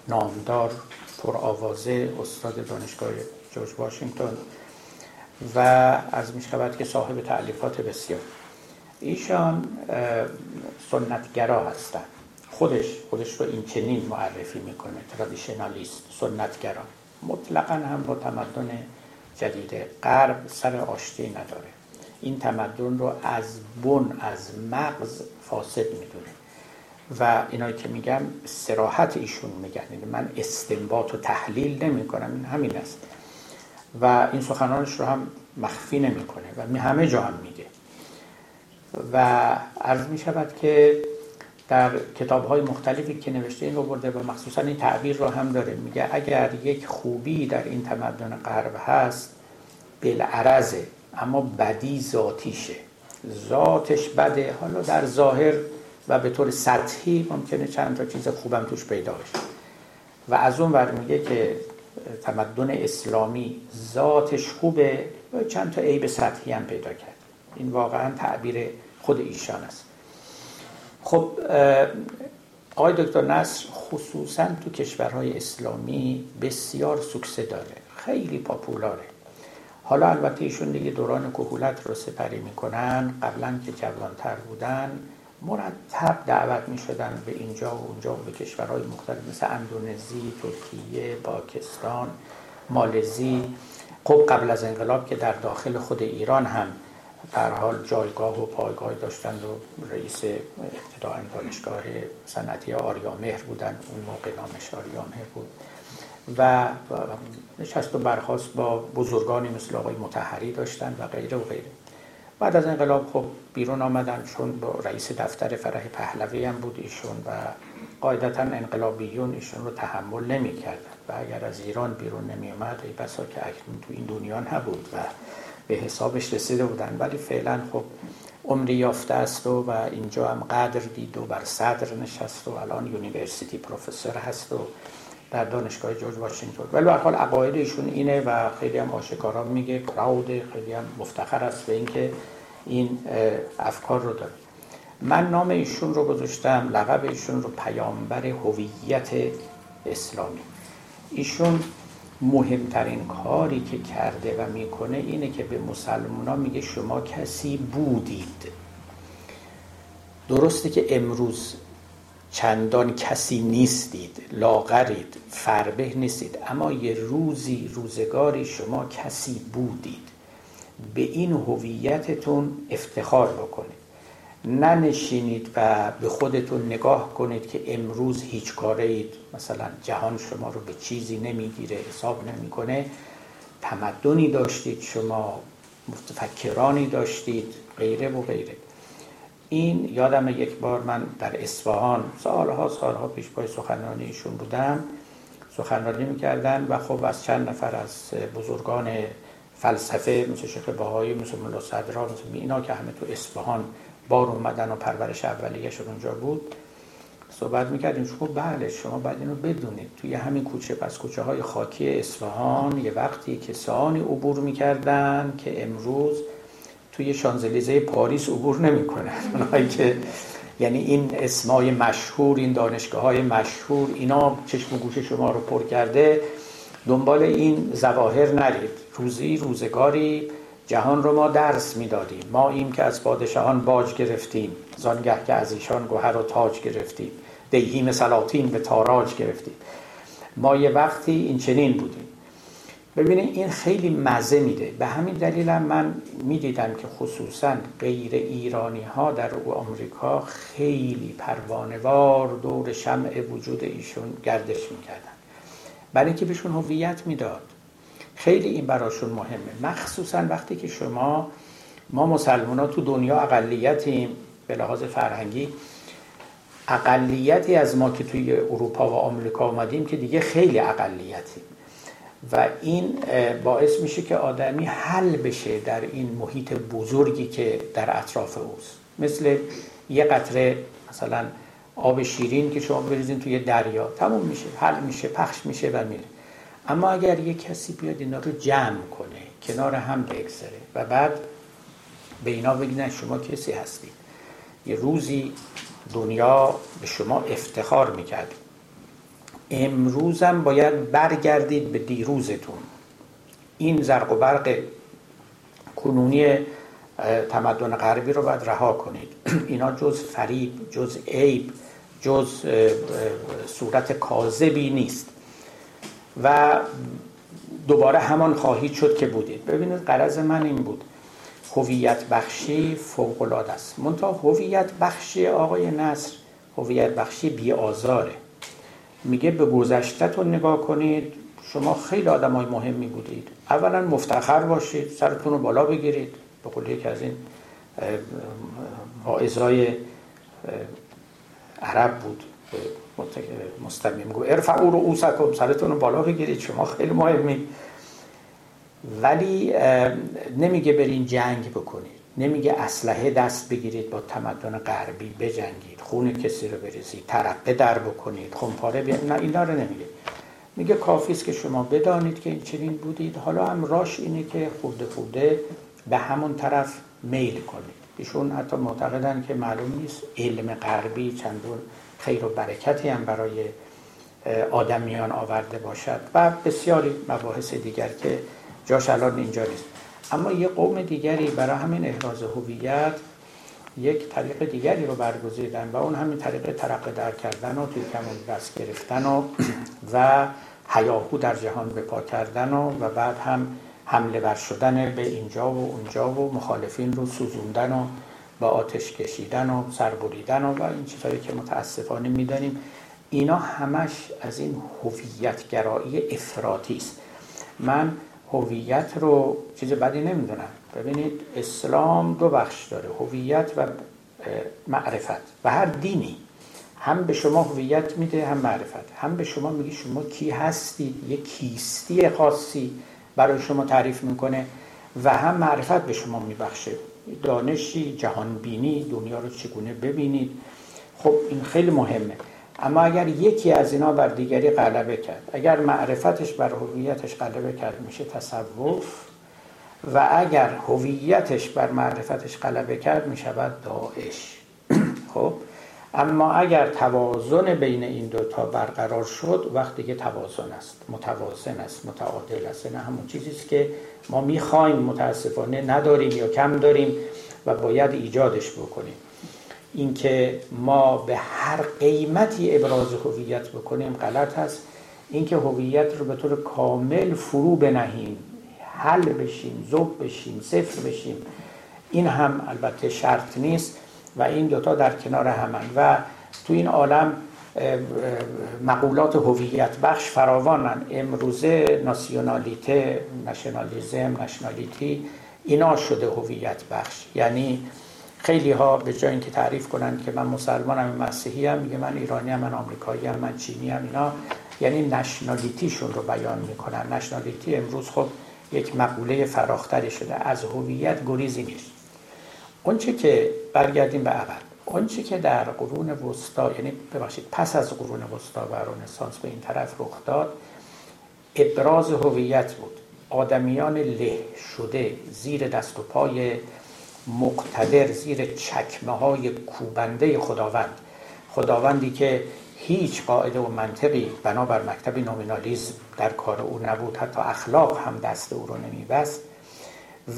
نامدار پرآوازه استاد دانشگاه جورج واشنگتن و از می‌شود که صاحب تعلیفات بسیار. ایشان سنتگرا هستند. خودش خودش رو این چنین معرفی می‌کنه ترادیشنالیست سنتگرا مطلقا هم با تمدن جدید غرب سر آشتی نداره. این تمدن رو از بن از مغز فاسد می‌دونه. و اینایی که میگم سراحت ایشون میگن من استنباط و تحلیل نمی کنم این همین است. و این سخنانش رو هم مخفی نمی‌کنه و همه جا هم میگه. و عرض می شود که در کتاب های مختلفی که نوشته این رو برده و مخصوصا این تعبیر رو هم داره. میگه اگر یک خوبی در این تمدن غرب هست بالعرضه اما بدی ذاتیشه. ذاتش بده حالا در ظاهر و به طور سطحی ممکنه چند تا چیز خوبم توش پیدا بشه. و از اون ور میگه که تمدن اسلامی ذاتش خوبه و چند تا عیب سطحی هم پیدا کرد. این واقعا تعبیر خود ایشان است. خب آقای دکتر نصر خصوصا تو کشورهای اسلامی بسیار سکسه داره خیلی پاپولاره. حالا البته ایشون دیگه دوران کهولت رو سپری می‌کنن قبلا که جوانتر بودن مرتب دعوت می شدن به اینجا و اونجا و به کشورهای مختلف مثل اندونزی، ترکیه، پاکستان، مالزی. خب قبل از انقلاب که در داخل خود ایران هم در حال جایگاه و پایگاه داشتند و رئیس ابتداعا دانشگاه صنعتی آریامهر بودن اون موقع نامش آریامهر بود. و نشست و برخاست با بزرگانی مثل آقای مطهری داشتن و غیره و غیره. بعد از انقلاب خب بیرون آمدن چون با رئیس دفتر فرح پهلوی هم بود ایشون و قاعدتا انقلابیون ایشون رو تحمل نمی کردن و اگر از ایران بیرون نمی اومد ای بسا که اکنون تو این دنیا نبود و به حسابش رسیده بودن. ولی فعلا خب عمری یافته است و, و اینجا هم قدر دید و بر صدر نشست و الان university professor هست و در دانشگاه جورج واشنگتن. ولی به حال عقاید ایشون اینه و خیلی هم آشکارا میگه پراود خیلی هم مفتخر است به اینکه این افکار رو داره. من نام ایشون رو گذاشتم لقب ایشون رو پیامبر هویت اسلامی. ایشون مهمترین کاری که کرده و می‌کنه اینه که به مسلمان میگه شما کسی بودید. درسته که امروز چندان کسی نیستید لاغرید فربه نیستید اما یه روزی روزگاری شما کسی بودید. به این هویتتون افتخار بکنید. ننشینید و به خودتون نگاه کنید که امروز هیچ کاره اید مثلا جهان شما رو به چیزی نمی‌گیره حساب نمی‌کنه. تمدنی داشتید شما متفکرانی داشتید غیره و غیره. این یادم یک بار من در اصفهان سالها سالها پیش پای سخنرانی ایشون بودم. سخنرانی می‌کردن و خب از چند نفر از بزرگان فلسفه مثل شیخ بهایی مثل ملا صدرا مثل اینا که همه تو اصفهان بار اومدن و پرورش اولیه‌شون اونجا بود. صحبت می‌کردیم خب بله شما باید اینو بدونید. توی همین کوچه پس کوچه های خاکی اصفهان یه وقتی کسانی عبور می‌کردن که امروز توی شانزلیزه پاریس عبور نمی‌کنن. اونایی که یعنی این اسمای مشهور این دانشگاه های مشهور اینا چشم و گوش شما رو پر کرده دنبال این زواهر نرید. روزی روزگاری جهان رو ما درس می‌دادیم. ما این که از پادشاهان باج گرفتیم. زانگه که از ایشان گوهر و تاج گرفتیم. دیهیم سلاطین به تاراج گرفتیم. ما یه وقتی این چنین بودیم. ببینید این خیلی مزه میده. به همین دلیل من می‌دیدم که خصوصا غیر ایرانی ها در آمریکا خیلی پروانوار دور شمع وجود ایشون گردش می‌کردن. برای اینکه بهشون هویت می‌داد. خیلی این براشون مهمه. مخصوصا وقتی که شما ما مسلمان ها تو دنیا اقلیتیم به لحاظ فرهنگی اقلیتی از ما که توی اروپا و آمریکا آمدیم که دیگه خیلی اقلیتیم. و این باعث میشه که آدمی حل بشه در این محیط بزرگی که در اطراف اوست. مثل یه قطره مثلا آب شیرین که شما بریزین توی دریا تموم میشه حل میشه پخش میشه و میره. اما اگر یه کسی بیاد اینا رو جمع کنه کنار هم بگذره و بعد به اینا بگیدن شما کسی هستید. یه روزی دنیا به شما افتخار می‌کرد. امروزم باید برگردید به دیروزتون. این زرق و برق کنونی تمدن غربی رو باید رها کنید. اینا جز فریب جز عیب جز صورت کاذبی نیست. و دوباره همان خواهید شد که بودید ببینید قرض من این بود. هویت بخشی فوق العاده است. منتها هویت بخشی آقای نصر هویت بخشی بی آزاره. میگه به گذشتهتون نگاه کنید شما خیلی آدم های مهمی بودید. اولا مفتخر باشید سرتون رو بالا بگیرید. به قول یکی از این واعظای عرب بود. مستمیم گو ارفعو رو اوسکم سرتون رو بالا بگیرید شما خیلی مهمی. ولی نمیگه برین جنگ بکنید. نمیگه اسلحه دست بگیرید با تمدن غربی بجنگید. خون کسی رو بریزید ترقه در بکنید خونپاره بیارید نه اینا رو نمیگه. میگه کافی است که شما بدانید که این چنین بودید. حالا هم راش اینه که خورده خورده به همون طرف میل کنید. ایشون حتی معتقدن که معلوم نیست علم غربی چندون خیر و برکتی هم برای آدمیان آورده باشد و بسیاری مباحث دیگر که جاش الان اینجا نیست. اما یه قوم دیگری برای همین احراز هویت یک طریق دیگری رو برگزیدن و اون همین طریق ترقه در کردن و توی کمون دست گرفتن و و حیاهو در جهان بپا کردن و, و بعد هم حمله بر شدن به اینجا و اونجا و مخالفین رو سوزوندن و با آتش کشیدن و سربریدن و, و این چیزهایی که متاسفانه می‌دانیم اینا همش از این هویتگرایی افراطی است. من هویت رو چیز بدی نمی‌دونم. ببینید اسلام دو بخش داره هویت و معرفت. و هر دینی هم به شما هویت میده هم معرفت. هم به شما میگه شما کی هستید یه کیستی خاصی برای شما تعریف می‌کنه و هم معرفت به شما میبخشه. دانشی جهانبینی دنیا رو چگونه ببینید. خب این خیلی مهمه. اما اگر یکی از اینا بر دیگری غلبه کرد اگر معرفتش بر هویتش غلبه کرد میشه تصوف. و اگر هویتش بر معرفتش غلبه کرد می‌شود داعش. خب اما اگر توازن بین این دوتا برقرار شد وقتی که توازن است متوازن است متعادل است. نه همون چیزی است که ما می‌خوایم متاسفانه نداریم یا کم داریم و باید ایجادش بکنیم. اینکه ما به هر قیمتی ابراز هویت بکنیم غلط هست اینکه هویت رو به طور کامل فرو بنهیم حل بشیم زوب بشیم صفر بشیم این هم البته شرط نیست و این دوتا در کنار همن و تو این عالم مقولات هویت بخش فراوانن. امروزه ناسیونالیته نشنالیزم نشنالیتی اینا شده هویت بخش. یعنی خیلی ها به جای اینکه تعریف کنند که من مسلمانم مسیحی هم میگه من ایرانی هم من آمریکایی هم من چینی هم اینا یعنی نشنالیتیشون رو بیان می‌کنن. نشنالیتی امروز خب یک مقوله فراختری شده. از هویت گریزی نیست. اونچه که برگردیم به اول. اونچه که در قرون وسطا یعنی ببخشید پس از قرون وسطا و رنسانس به این طرف رخ داد ابراز هویت بود. آدمیان له شده زیر دست و پای مقتدر زیر چکمه های کوبنده خداوند. خداوندی که هیچ قاعده و منطقی بنابر مکتب نومینالیزم در کار او نبود. حتی اخلاق هم دست او رو نمیبست.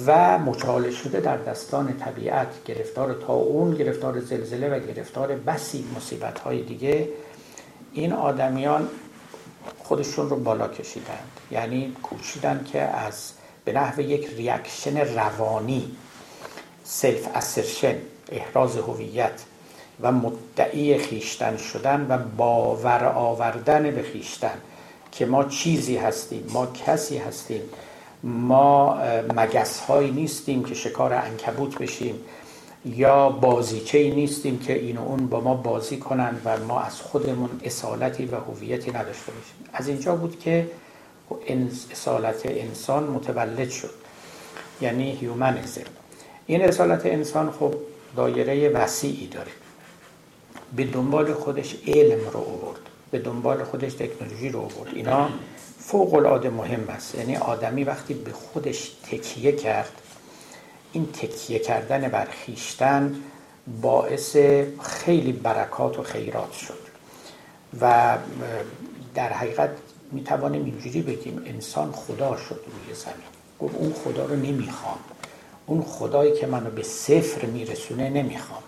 و مچاله شده در دستان طبیعت گرفتار طاعون گرفتار زلزله و گرفتار بسی مصیبت های دیگه این آدمیان خودشون رو بالا کشیدند. یعنی کوشیدن که از به نحو یک reaction روانی سلف اسرشن احراز هویت و مدعی خیشتن شدن و باور آوردن به خیشتن که ما چیزی هستیم ما کسی هستیم ما مگس هایی نیستیم که شکار انکبوت بشیم یا بازیچه نیستیم که این و اون با ما بازی کنند و ما از خودمون اصالتی و هویتی نداشته باشیم. از اینجا بود که اصالت انسان متولد شد یعنی هیومنیزم این اصالت انسان خب دایره وسیعی داره. به دنبال خودش علم رو آورد. به دنبال خودش تکنولوژی رو آورد. اینا فوق العاده مهم است یعنی آدمی وقتی به خودش تکیه کرد این تکیه کردن بر خیشتن باعث خیلی برکات و خیرات شد. و در حقیقت می توانیم اینجوری بگیم انسان خدا شد روی زمین. گفت اون خدا رو نمی‌خوام. اون خدایی که منو به صفر میرسونه نمی‌خوام.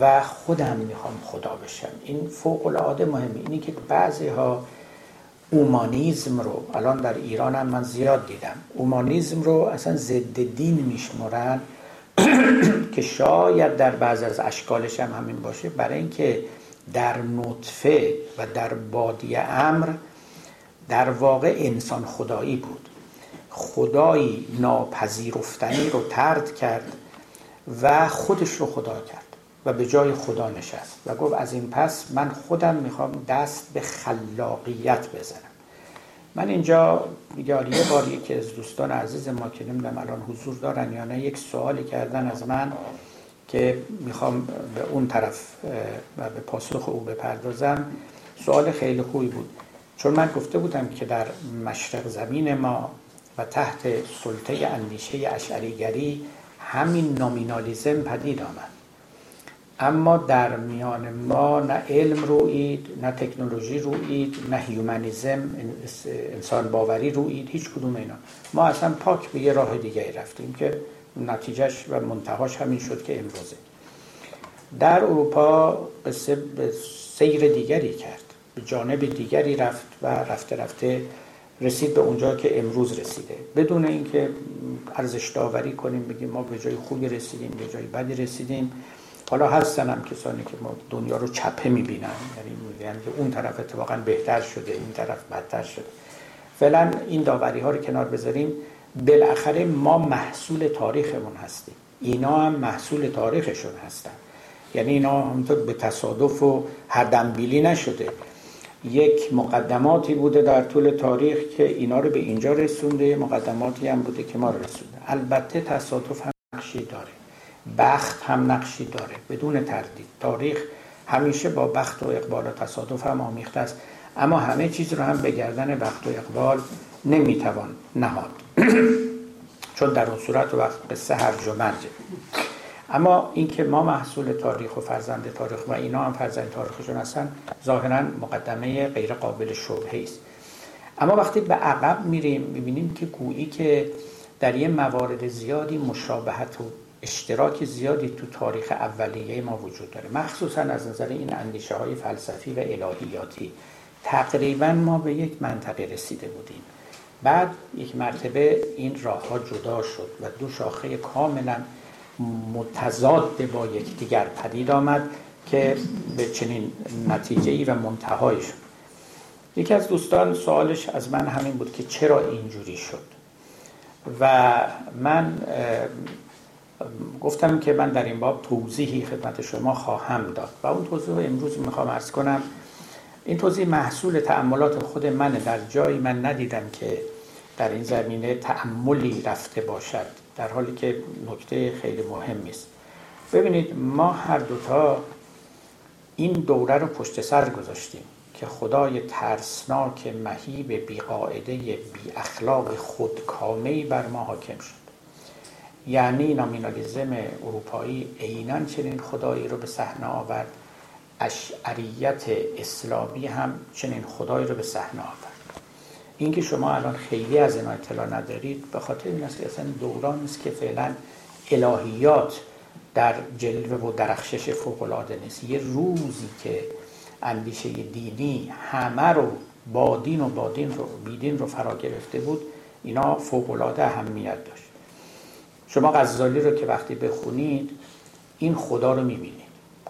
و خودم می‌خوام خدا بشم. این فوق العاده مهمه. اینی که بعضی ها اومانیزم رو الان در ایران هم من زیاد دیدم اومانیزم رو اصلا ضد دین میشمرن که شاید در بعض از اشکالش هم همین باشه. برای اینکه در نطفه و در بادی امر در واقع انسان خدایی بود. خدایی ناپذیرفتنی رو ترد کرد و خودش رو خدا کرد. و به جای خدا نشست. و گفت از این پس من خودم می‌خوام دست به خلاقیت بزنم. من اینجا یاری یه باری که از دوستان عزیز ما که نمی‌دونم الان حضور دارن یا نه یک سوالی کردن از من که می‌خوام به اون طرف و به پاسخ او بپردازم. سوال خیلی خوبی بود. چون من گفته بودم که در مشرق زمین ما و تحت سلطه اندیشه اشعریگری همین نامینالیزم پدید آمد. اما در میان ما نه علم روید نه تکنولوژی روید نه هیومنیزم انسان باوری روید هیچ کدوم اینا. ما اصلا پاک به یه راه دیگه رفتیم که نتیجهش و منتهاش همین شد که امروزه. در اروپا قصه به سیر دیگری کرد به جانب دیگری رفت و رفته رفته رسید به اونجا که امروز رسیده. بدون اینکه ارزش داوری کنیم بگیم ما به جای خوبی رسیدیم به جای بدی رسیدیم. حالا هستن هم کسانی که ما دنیا رو چپه می‌بینن. یعنی میگن که اون طرف اتفاقا بهتر شده این طرف بدتر شده. فعلا این داوری ها رو کنار بذاریم. بالاخره ما محصول تاریخمون هستیم. اینا هم محصول تاریخشون هستن. یعنی اینا همونطور به تصادف و هر دنبیلی نشده. یک مقدماتی بوده در طول تاریخ که اینا رو به اینجا رسونده مقدماتی هم بوده که ما رسونده. البته تصادف هم نقشی داره. بخت هم نقشی داره بدون تردید. تاریخ همیشه با بخت و اقبال و تصادف هم آمیخته است. اما همه چیز رو هم به گردن بخت و اقبال نمی‌توان نهاد. چون در اون صورت وقت قصه هرج و مرجه. اما اینکه ما محصول تاریخ و فرزند تاریخ و اینا هم فرزند تاریخشون هستن ظاهرا مقدمه غیر قابل شبهه است. اما وقتی به عقب میریم می‌بینیم که گویی که در یه موارد زیادی مشابهت و اشتراک زیادی تو تاریخ اولیه ما وجود داره. مخصوصا از نظر این اندیشه های فلسفی و الهیاتی. تقریبا ما به یک منطقه رسیده بودیم. بعد یک مرتبه این راه ها جدا شد و دو شاخه کاملا متضاد با دیگر پدید آمد که به چنین نتیجه ای و منتهایی شد. یکی از دوستان سوالش از من همین بود که چرا اینجوری شد؟ و من گفتم که من در این باب توضیحی خدمت شما خواهم داد و اون توضیح رو امروز می‌خوام ارز کنم. این توضیح محصول تعملات خود من در جایی من ندیدم که در این زمینه تعملی رفته باشد. در حالی که نکته خیلی مهمی است ببینید ما هر دوتا این دوره رو پشت سر گذاشتیم که خدای ترسناک مهیب بیقاعده بی اخلاق خودکامه بر ما حاکم شد. یعنی نامینالیزم اروپایی عینا چنین خدایی رو به صحنه آورد. اشعریت اسلامی هم چنین خدایی رو به صحنه آورد. اینکه شما الان خیلی از اینا اطلاع ندارید به خاطر این است که اصلا دوران است که فعلا الهیات در جلوه و درخشش فوق نیست. یه روزی که اندیشه دینی همه رو با دین و با دین رو بیدین رو فرا گرفته بود اینا فوق العاده اهمیت داشت. شما غزالی رو که وقتی بخونید این خدا رو می‌بینید.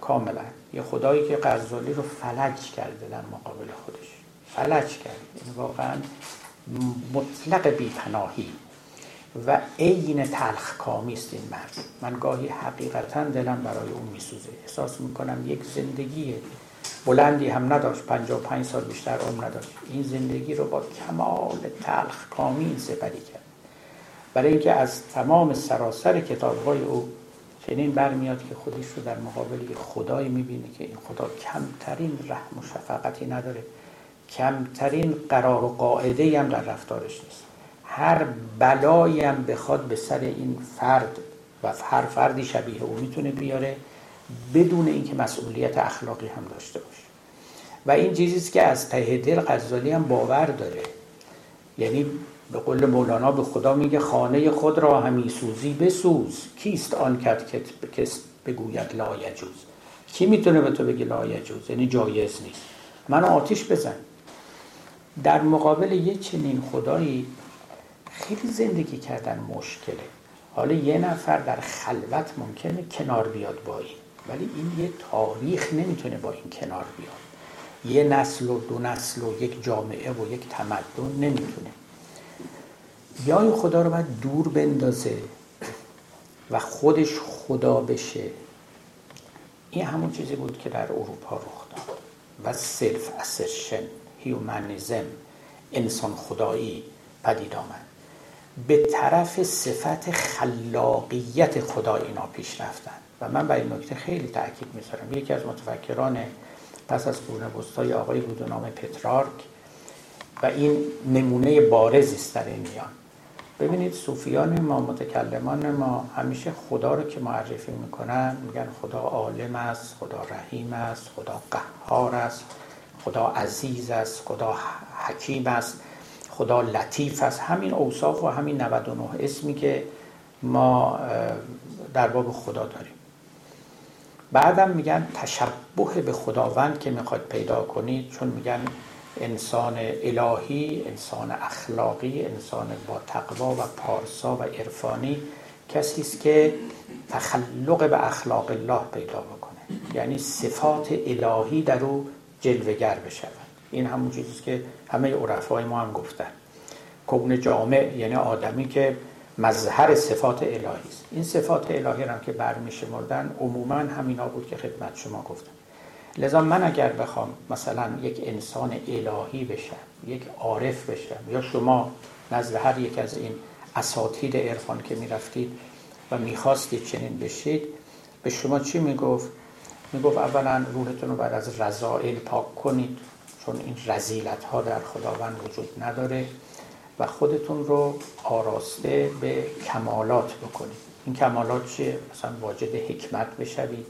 کاملا. یه خدایی که غزالی رو فلج کرده در مقابل خودش. فلج کرد این یعنی واقعا مطلق بیپناهی. و عین تلخ کامی است این مرد. من گاهی حقیقتا دلم برای اون میسوزه. احساس می‌کنم یک زندگی بلندی هم نداشت. 55 سال بیشتر عمر نداشت. این زندگی رو با کمال تلخ کامی سپری کرد. برای اینکه از تمام سراسر کتابهای او چنین برمیاد که خودش رو در مقابل یک خدایی می‌بینه که این خدا کمترین رحم و شفقتی نداره. کمترین قرار و قاعده هم در رفتارش نیست. هر بلایی هم بخواد به سر این فرد و هر فردی شبیه او می‌تونه بیاره بدون اینکه مسئولیت اخلاقی هم داشته باشه. و این چیزیست که از ته دل غزالی هم باور داره. یعنی به قول مولانا به خدا میگه خانه خود را همی سوزی بسوز. کیست آن کرد که کس بگوید لا یجوز؟ کی می‌تونه به تو بگه لا یجوز؟ یعنی جایز نیست. منو آتیش بزن. در مقابل یه چنین خدایی خیلی زندگی کردن مشکله. حالا یه نفر در خلوت ممکنه کنار بیاد با این. ولی این یه تاریخ نمی‌تونه با این کنار بیاد. یه نسل و دو نسل و یک جامعه و یک تمدن نمی‌تونه. یا خدا رو باید دور بندازه و خودش خدا بشه. این همون چیزی بود که در اروپا رخ داد. و self-assertion humanism انسان خدایی پدید آمد. به طرف صفت خلاقیت خدا اینا پیش رفتن. و من بر این نکته خیلی تاکید می‌ذارم. یکی از متفکران پس از قرون وسطای آقای بود به نام پترارک و این نمونه بارزی است در این میان. ببینید صوفیان ما متکلمان ما همیشه خدا رو که معرفی می‌کنن میگن خدا عالم است خدا رحیم است خدا قهار است خدا عزیز است خدا حکیم است خدا لطیف است. همین اوصاف و همین 99 اسمی که ما در باب خدا داریم. بعدم میگن تشبه به خداوند که می‌خواد پیدا کنید چون میگن انسان الهی انسان اخلاقی انسان با تقوا و پارسا و عرفانی کسی است که تخلق به اخلاق الله پیدا بکنه. یعنی صفات الهی در او جلوگر بشود. این همون چیزی که همه عرفای ما هم گفتن. کون جامع یعنی آدمی که مظهر صفات الهی است. این صفات الهی هم که برمیشمردن عموما همینا بود که خدمت شما گفتم. لذا من اگر بخوام مثلا یک انسان الهی بشم یک عارف بشم یا شما نزد هر یک از این اساتید عرفان که می‌رفتید و می‌خواستید چنین بشید به شما چی می‌گفت؟ می‌گفت اولا روحتون رو بعد از رضائل پاک کنید چون این رزیلت ها در خداوند وجود نداره و خودتون رو آراسته به کمالات بکنید این کمالات چیه؟ مثلا واجد حکمت بشوید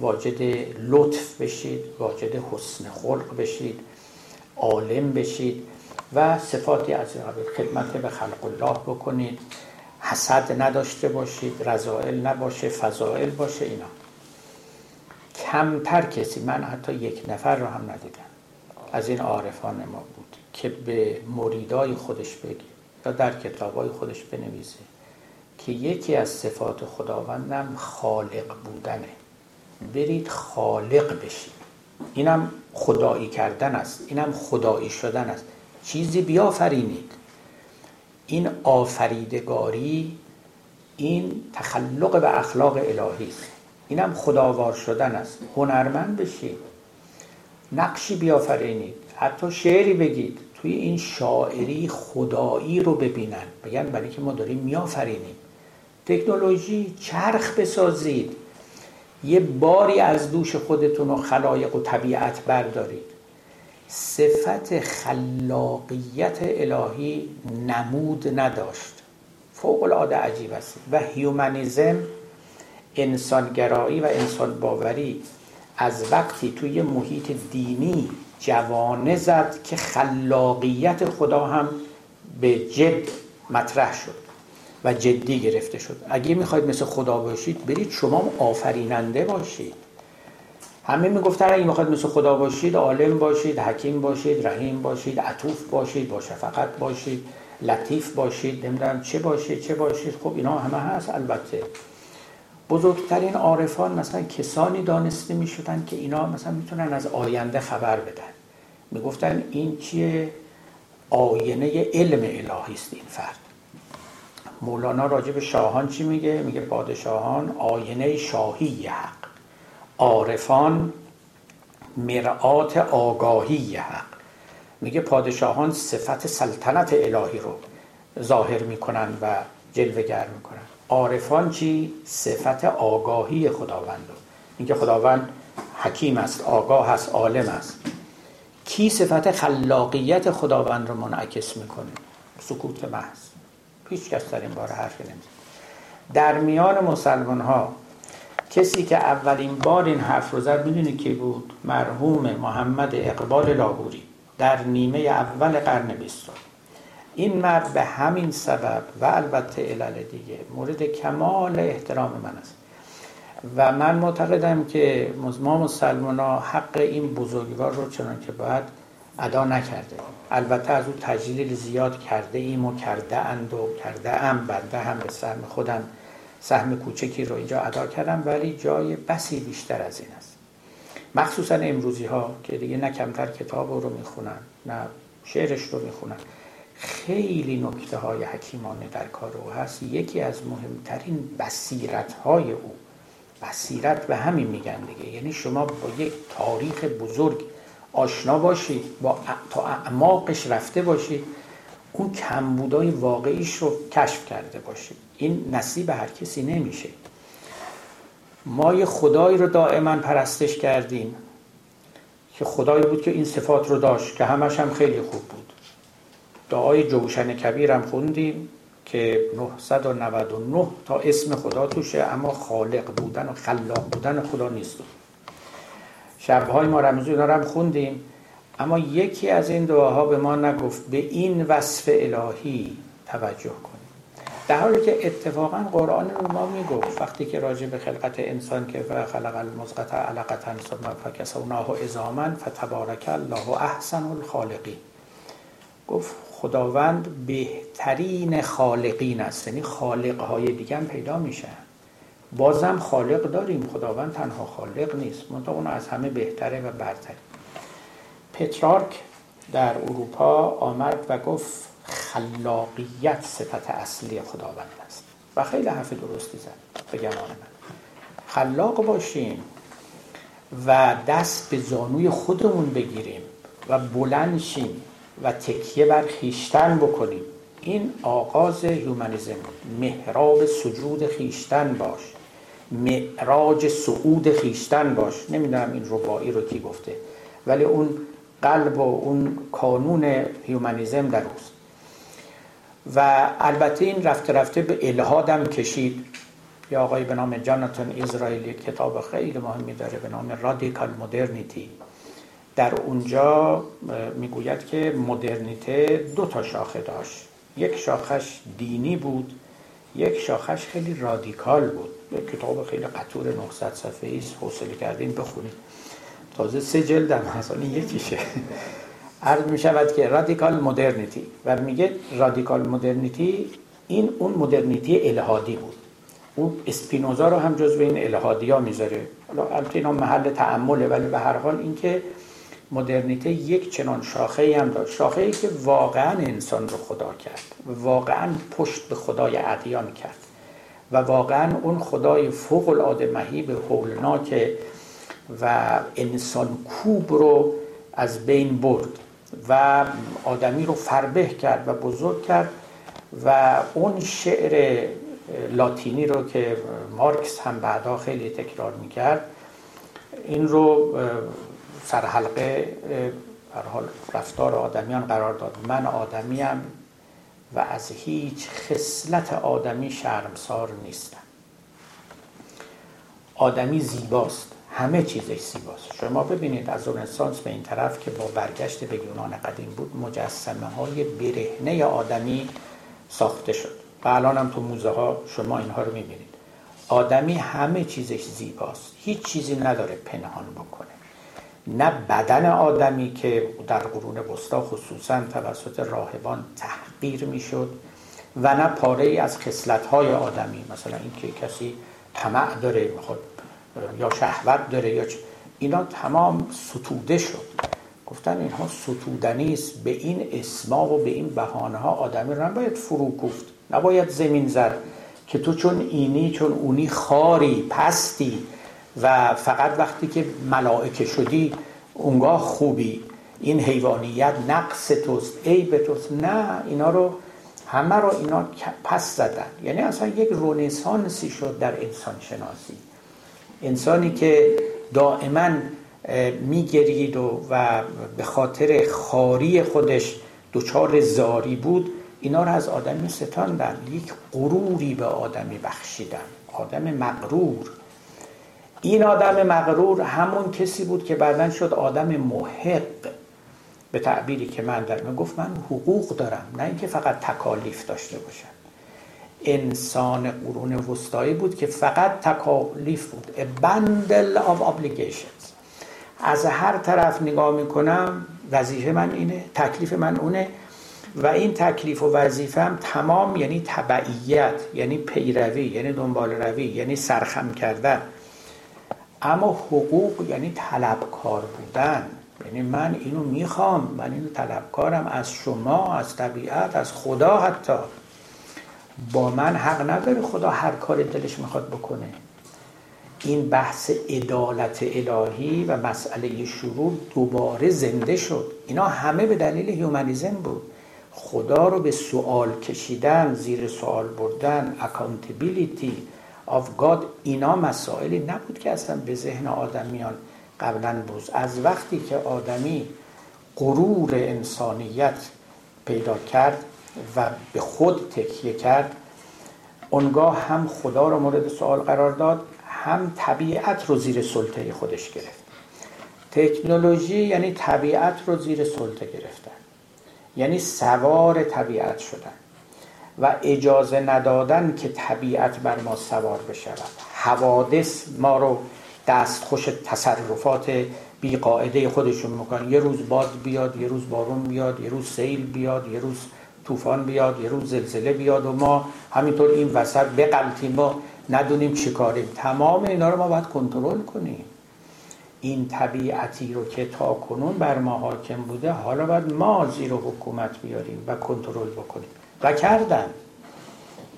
واجد لطف بشید واجد حسن خلق بشید عالم بشید و صفاتی از خدمت به خلق الله بکنید. حسد نداشته باشید رضائل نباشه فضائل باشه اینا. کمتر کسی من حتی یک نفر رو هم ندیدم. از این عارفان ما بود که به مریدای خودش بگی یا در کتابای خودش بنویسه که یکی از صفات خداوندم خالق بودنه. برید خالق بشید اینم خدایی کردن است. اینم خدایی شدن است. چیزی بیافرینید. این آفریدگاری این تخلق به اخلاق الهی است. اینم خداوار شدن است. هنرمند بشید نقشی بیافرینید. حتی شعری بگید. توی این شاعری خدایی رو ببینن. بگن برای که ما داریم میآفرینیم تکنولوژی چرخ بسازید. یه باری از دوش خودتون و خلایق و طبیعت بردارید. صفت خلاقیت الهی نمود نداشت. فوق العاده عجیب است. و هیومنیزم انسانگرایی و انسان باوری از وقتی توی محیط دینی جوانه زد که خلاقیت خدا هم به جد مطرح شد. و جدی گرفته شد. اگه می‌خواید مثل خدا باشید برید شما آفریننده باشید. همه می‌گفتن اگه می‌خواید مثل خدا باشید عالم باشید حکیم باشید رحیم باشید عطوف باشید با شفقت باشید لطیف باشید نمی‌دونم چه باشید چه باشید. خب اینا همه هست. البته بزرگترین عارفان مثلا کسانی دانسته می‌شدن که اینا مثلا می‌تونن از آینده خبر بدن. می‌گفتن این چیه؟ آینه علم الهی است این فرد. مولانا راجع به شاهان چی میگه؟ میگه پادشاهان آینه شاهی حق. عارفان مرآت آگاهی حق. میگه پادشاهان صفت سلطنت الهی رو ظاهر می‌کنن و جلوگر می‌کنن. عارفان چی؟ صفت آگاهی خداوند رو. اینکه خداوند حکیم است آگاه است عالم است. کی صفت خلاقیت خداوند رو منعکس می‌کنه؟ سکوت محض. هیچ کس در این باره حرفی نمی‌زنه. در میان مسلمان ها کسی که اولین بار این حرف رو زد می‌دونی کی بود؟ مرحوم محمد اقبال لاهوری در نیمه اول قرن بیستم. این مرد به همین سبب و البته علل دیگه مورد کمال احترام من است. و من معتقدم که ما مسلمان ها حق این بزرگوار رو چنان که باید ادا نکرده. البته از او تجلیل زیاد کرده ایم و کرده اند و کرده ام بنده هم به سهم خودم سهم کوچکی رو اینجا ادا کردم ولی جای بسی بیشتر از این است. مخصوصا امروزی ها که دیگه نه کمتر کتاب رو می‌خونن نه شعرش رو می‌خونن. خیلی نکته های حکیمانه در کار او هست. یکی از مهمترین بصیرت های او بصیرت به همین میگن دیگه. یعنی شما با یک تاریخ بزرگ آشنا باشید با تا اعماقش رفته باشید اون کمبودای واقعیش رو کشف کرده باشید این نصیب هر کسی نمیشه. ما یه خدایی رو دائما پرستش کردیم که خدایی بود که این صفات رو داشت که همش هم خیلی خوب بود. دعای جوشن کبیر هم خوندیم که 999 تا اسم خدا توشه اما خالق بودن و خلاق بودن خدا نیست. شبهای ما رمزو اینا هم خوندیم. اما یکی از این دعاها به ما نگفت به این وصف الهی توجه کنیم. در حالی که اتفاقا قرآن رو ما می‌گفت وقتی که راجع به خلقت انسان که و خلق المزقت علقتا ثم فکسوناه ازاما فتبارک الله احسن الخالقین. گفت خداوند بهترین خالقین است. یعنی خالقهای دیگه هم پیدا میشن. بازم خالق داریم. خداوند تنها خالق نیست. منتها اون از همه بهتره و برتره. پترارک در اروپا آمد و گفت خلاقیت صفت اصلی خداوند است. و خیلی حرف درستی زد. به گمان من. خلاق باشیم و دست به زانوی خودمون بگیریم و بلند شیم و تکیه بر خیشتن بکنیم. این آغاز هیومانیزم محراب سجود خیشتن باش. معراج سعود خیشتن باش. نمی‌دونم این ربایی رو کی گفته. ولی اون قلب و اون کانون هیومانیزم در اوست. و البته این رفته رفته به الهادم کشید. یا آقای به نام جاناتون اسرائیلی کتاب خیلی مهمی داره به نام رادیکال مدرنیتی. در اونجا می‌گوید که مدرنیته دو تا شاخه داشت. یک شاخش دینی بود یک شاخش خیلی رادیکال بود. کتاب خیلی قطور 900 صفحه است حوصله کردین بخونید تازه سه جلد هم هست یکیشه. عرض می شود که radical modernity و میگه radical modernity این اون مدرنیتی الحادی بود. اون اسپینوزا رو هم جزو این الحادی ها می‌ذاره. حالا البته اینا محل تأمله ولی به هر حال اینکه مدرنیته یک چنان شاخه هم داشت. شاخه ای که واقعا انسان رو خدا کرد. واقعا پشت به خدای ادیان کرد. و واقعا اون خدای فوق العاده مهیب هولناک و انسان کوب رو از بین برد و آدمی رو فربه کرد و بزرگ کرد و اون شعر لاتینی رو که مارکس هم بعدا خیلی تکرار می‌کرد این رو سرحلقه حال رفتار آدمیان قرار داد. من آدمیم و از هیچ خصلت آدمی شرمسار نیستم. آدمی زیباست. همه چیزش زیباست. شما ببینید از رنسانس به این طرف که با برگشت به یونان قدیم بود مجسمه های برهنه آدمی ساخته شد. و الان هم تو موزه ها شما اینها رو می‌بینید. آدمی همه چیزش زیباست. هیچ چیزی نداره پنهان بکنه. نه بدن آدمی که در قرون وسطا خصوصا توسط راهبان تحقیر می‌شد و نه پاره ای از خصلت های آدمی مثلا اینکه کسی طمع داره می‌خواد یا شهوت داره یا اینا تمام ستوده شد. گفتن اینها ستودنی است به این اسما و به این بهانه ها آدمی رو نباید فرو گفت. نباید زمین زد که تو چون اینی چون اونی خاری پستی و فقط وقتی که ملائکه شدی اونگاه خوبی. این حیوانیت نقص توست عیب توست. نه اینا رو همه رو اینا پس زدن. یعنی اصلا یک رونسانسی شد در انسان شناسی انسانی که دائما میگرید و, و به خاطر خاری خودش دچار زاری بود اینا رو از آدمی ستاندن یک غروری به آدمی بخشیدن آدم مغرور. این آدم مغرور همون کسی بود که بعدا شد آدم محق. به تعبیری که من در من گفت من حقوق دارم نه اینکه فقط تکالیف داشته باشم. انسان قرون وسطایی بود که فقط تکالیف بود. A bundle of obligations. از هر طرف نگاه می‌کنم وظیفه من اینه تکلیف من اونه و این تکلیف و وظیفم تمام یعنی تبعیت یعنی پیروی یعنی دنبال روی یعنی سرخم کردن. اما حقوق یعنی طلبکار بودن. یعنی من اینو می‌خوام من اینو طلبکارم از شما از طبیعت از خدا حتی. با من حق نداره خدا هر کار دلش می‌خواد بکنه. این بحث عدالت الهی و مسئله شروع دوباره زنده شد. اینا همه به دلیل humanism بود. خدا رو به سوال کشیدن زیر سوال بردن accountability of God اینا مسائلی نبود که اصلا به ذهن آدمیان قبلا بود از وقتی که آدمی غرور انسانیت پیدا کرد و به خود تکیه کرد اونگاه هم خدا رو مورد سوال قرار داد هم طبیعت رو زیر سلطه خودش گرفت. تکنولوژی یعنی طبیعت رو زیر سلطه گرفتن. یعنی سوار طبیعت شدن. و اجازه ندادن که طبیعت بر ما سوار بشود. حوادث ما رو دستخوش تصرفات بیقاعده خودشون می‌کنن یه روز باد بیاد یه روز بارون بیاد یه روز سیل بیاد یه روز طوفان بیاد یه روز زلزله بیاد و ما همینطور این وسط بقلتیم و ندونیم چی کاریم. تمام اینا رو ما باید کنترل کنیم. این طبیعتی رو که تا کنون بر ما حاکم بوده حالا باید ما زیر حکومت بیاریم و کنترل بکنیم. و کردن.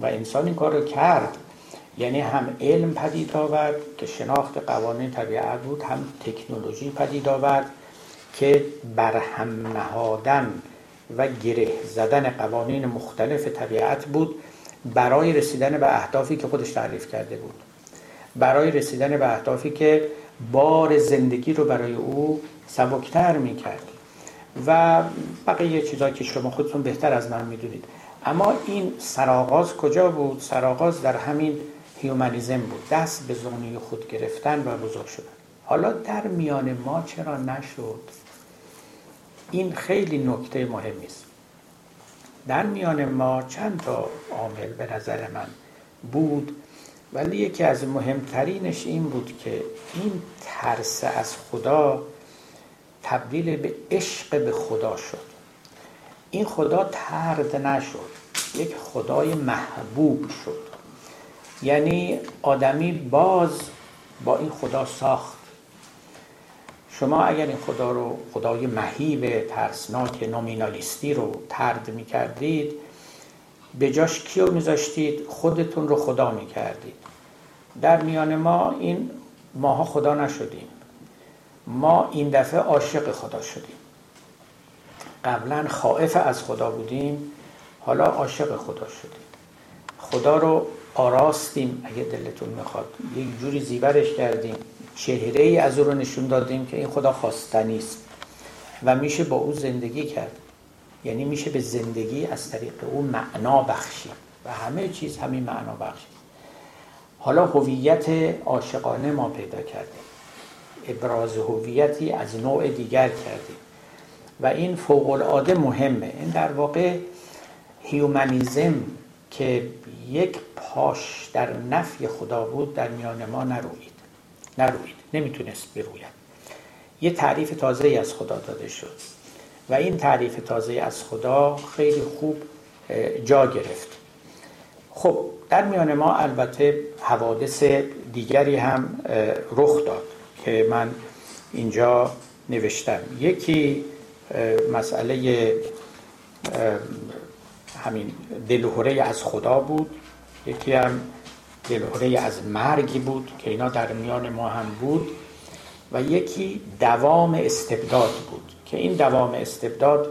و انسان این کار رو کرد. یعنی هم علم پدید آورد که شناخت قوانین طبیعت بود هم تکنولوژی پدید آورد که برهم نهادن و گره زدن قوانین مختلف طبیعت بود برای رسیدن به اهدافی که خودش تعریف کرده بود. برای رسیدن به اهدافی که بار زندگی رو برای او سبکتر می‌کرد. و بقیه چیزهایی که شما خودتون بهتر از من می‌دونید. اما این سراغاز کجا بود؟ سراغاز در همین هیومانیزم بود دست به زونی خود گرفتن و بزرگ شدن حالا در میان ما چرا نشد؟ این خیلی نکته مهمی است در میان ما چند تا عامل به نظر من بود ولی یکی از مهمترینش این بود که این ترس از خدا تبدیل به عشق به خدا شد این خدا ترد نشد. یک خدای محبوب شد. یعنی آدمی باز با این خدا ساخت. شما اگر این خدا رو خدای مهیب ترسناک نومینالیستی رو ترد می کردید به جاش کیو میذاشتید؟ خودتون رو خدا می کردید در میان ما این ماها خدا نشدیم. ما این دفعه عاشق خدا شدیم. قبلا خائف از خدا بودیم حالا عاشق خدا شدیم. خدا رو آراستیم اگه دلتون می‌خواد. یک جوری زیبرش کردیم. چهره ای از او رو نشون دادیم که این خدا خواستنی است و میشه با او زندگی کرد. یعنی میشه به زندگی از طریق او معنا بخشید. و همه چیز همین معنا بخشید. حالا هویت عاشقانه ما پیدا کردیم. ابراز هویتی از نوع دیگر کردیم. و این فوق العاده مهمه. این در واقع هیومانیزم که یک پاش در نفی خدا بود در میان ما نروید. نروید. نمی‌تونست بروید. یه تعریف تازه از خدا داده شد. و این تعریف تازه از خدا خیلی خوب جا گرفت. خب در میان ما البته حوادث دیگری هم رخ داد که من اینجا نوشتم. یکی مسئله همین دلهوره از خدا بود. یکی هم دلهوره از مرگی بود که اینا در میان ما هم بود. و یکی دوام استبداد بود که این دوام استبداد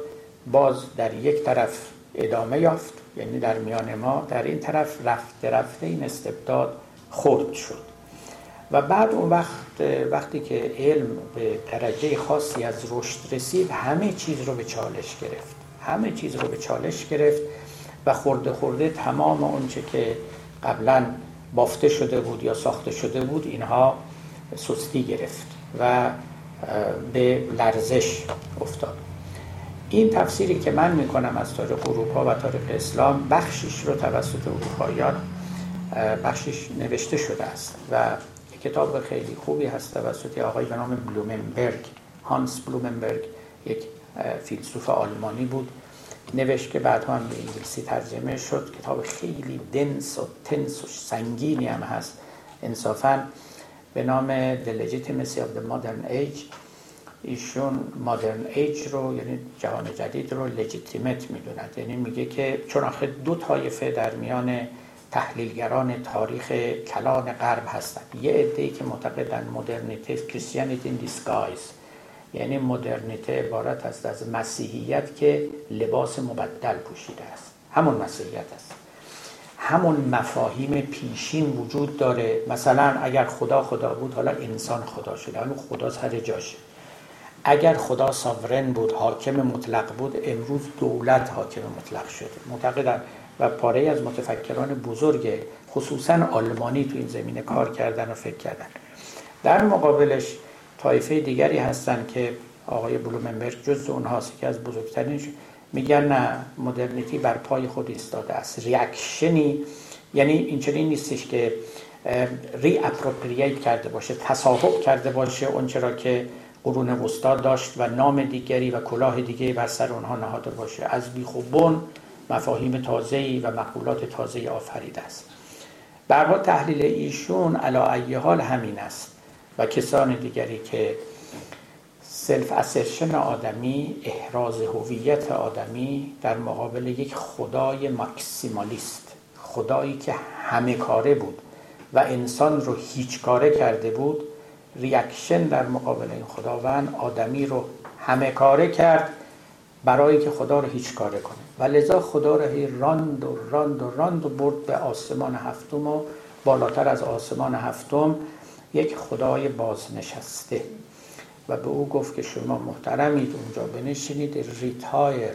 باز در یک طرف ادامه یافت یعنی در میان ما در این طرف رفته رفته این استبداد خرد شد. و بعد اون وقت وقتی که علم به درجه خاصی از رشد رسید همه چیز رو به چالش گرفت. همه چیز رو به چالش گرفت و خورده خورده تمام اونچه که قبلا بافته شده بود یا ساخته شده بود اینها سستی گرفت و به لرزش افتاد. این تفسیری که من می‌کنم از تاریخ اروپا و تاریخ اسلام بخشش رو توسط اروپاییان بخشش نوشته شده است و کتاب خیلی خوبی هست توسط آقای به نام بلومنبرگ. هانس بلومنبرگ یک فیلسوف آلمانی بود. نوشت که بعد هم به انگلیسی ترجمه شد. کتاب خیلی دنس و تنس و سنگینی هم هست. انصافا به نام The Legitimacy of the Modern Age. ایشون مادرن ایج رو یعنی جهان جدید رو لجیتیمت می‌دوند. یعنی میگه که چون آخه دو طایفه در میان تحلیلگران تاریخ کلان غرب هستند. یه عده‌ای که معتقدن مدرنیته کریستیانیتی این دیسگایز یعنی مدرنیته عبارت است از مسیحیت که لباس مبدل پوشیده است. همون مسیحیت است. همون مفاهیم پیشین وجود داره. مثلا اگر خدا خدا بود حالا انسان خدا شده. حالا خدا سر جاشه. اگر خدا ساورن بود حاکم مطلق بود امروز دولت حاکم مطلق شده. معتقدن و پاره از متفکران بزرگ خصوصا آلمانی تو این زمینه کار کردن و فکر کردن. در مقابلش طایفه دیگری هستن که آقای بلومنبرگ جز اونهاست که از بزرگترینش میگن نه modernity بر پای خود ایستاده است. reaction ی یعنی این چنین نیستش که reappropriate کرده باشه تصاحب کرده باشه اونچه را که قرون وسطا داشت و نام دیگری و کلاه دیگری بر سر اونها نهاده باشه. از بیخ و بن مفاهیم تازه‌ای و مقولات تازه آفریده است. به هر حال تحلیل ایشون علی ای حال همین است و کسان دیگری که self-assertion آدمی احراز هویت آدمی در مقابل یک خدای maximalist خدایی که همه کاره بود و انسان رو هیچ کاره کرده بود reaction در مقابل این خداوند آدمی رو همه کاره کرد برای که خدا رو هیچ کاره کنه. و لذا خدا رو هی راند و راند و راند و برد به آسمان هفتم و بالاتر از آسمان هفتم یک خدای بازنشسته. و به او گفت که شما محترمید اونجا بنشینید. retired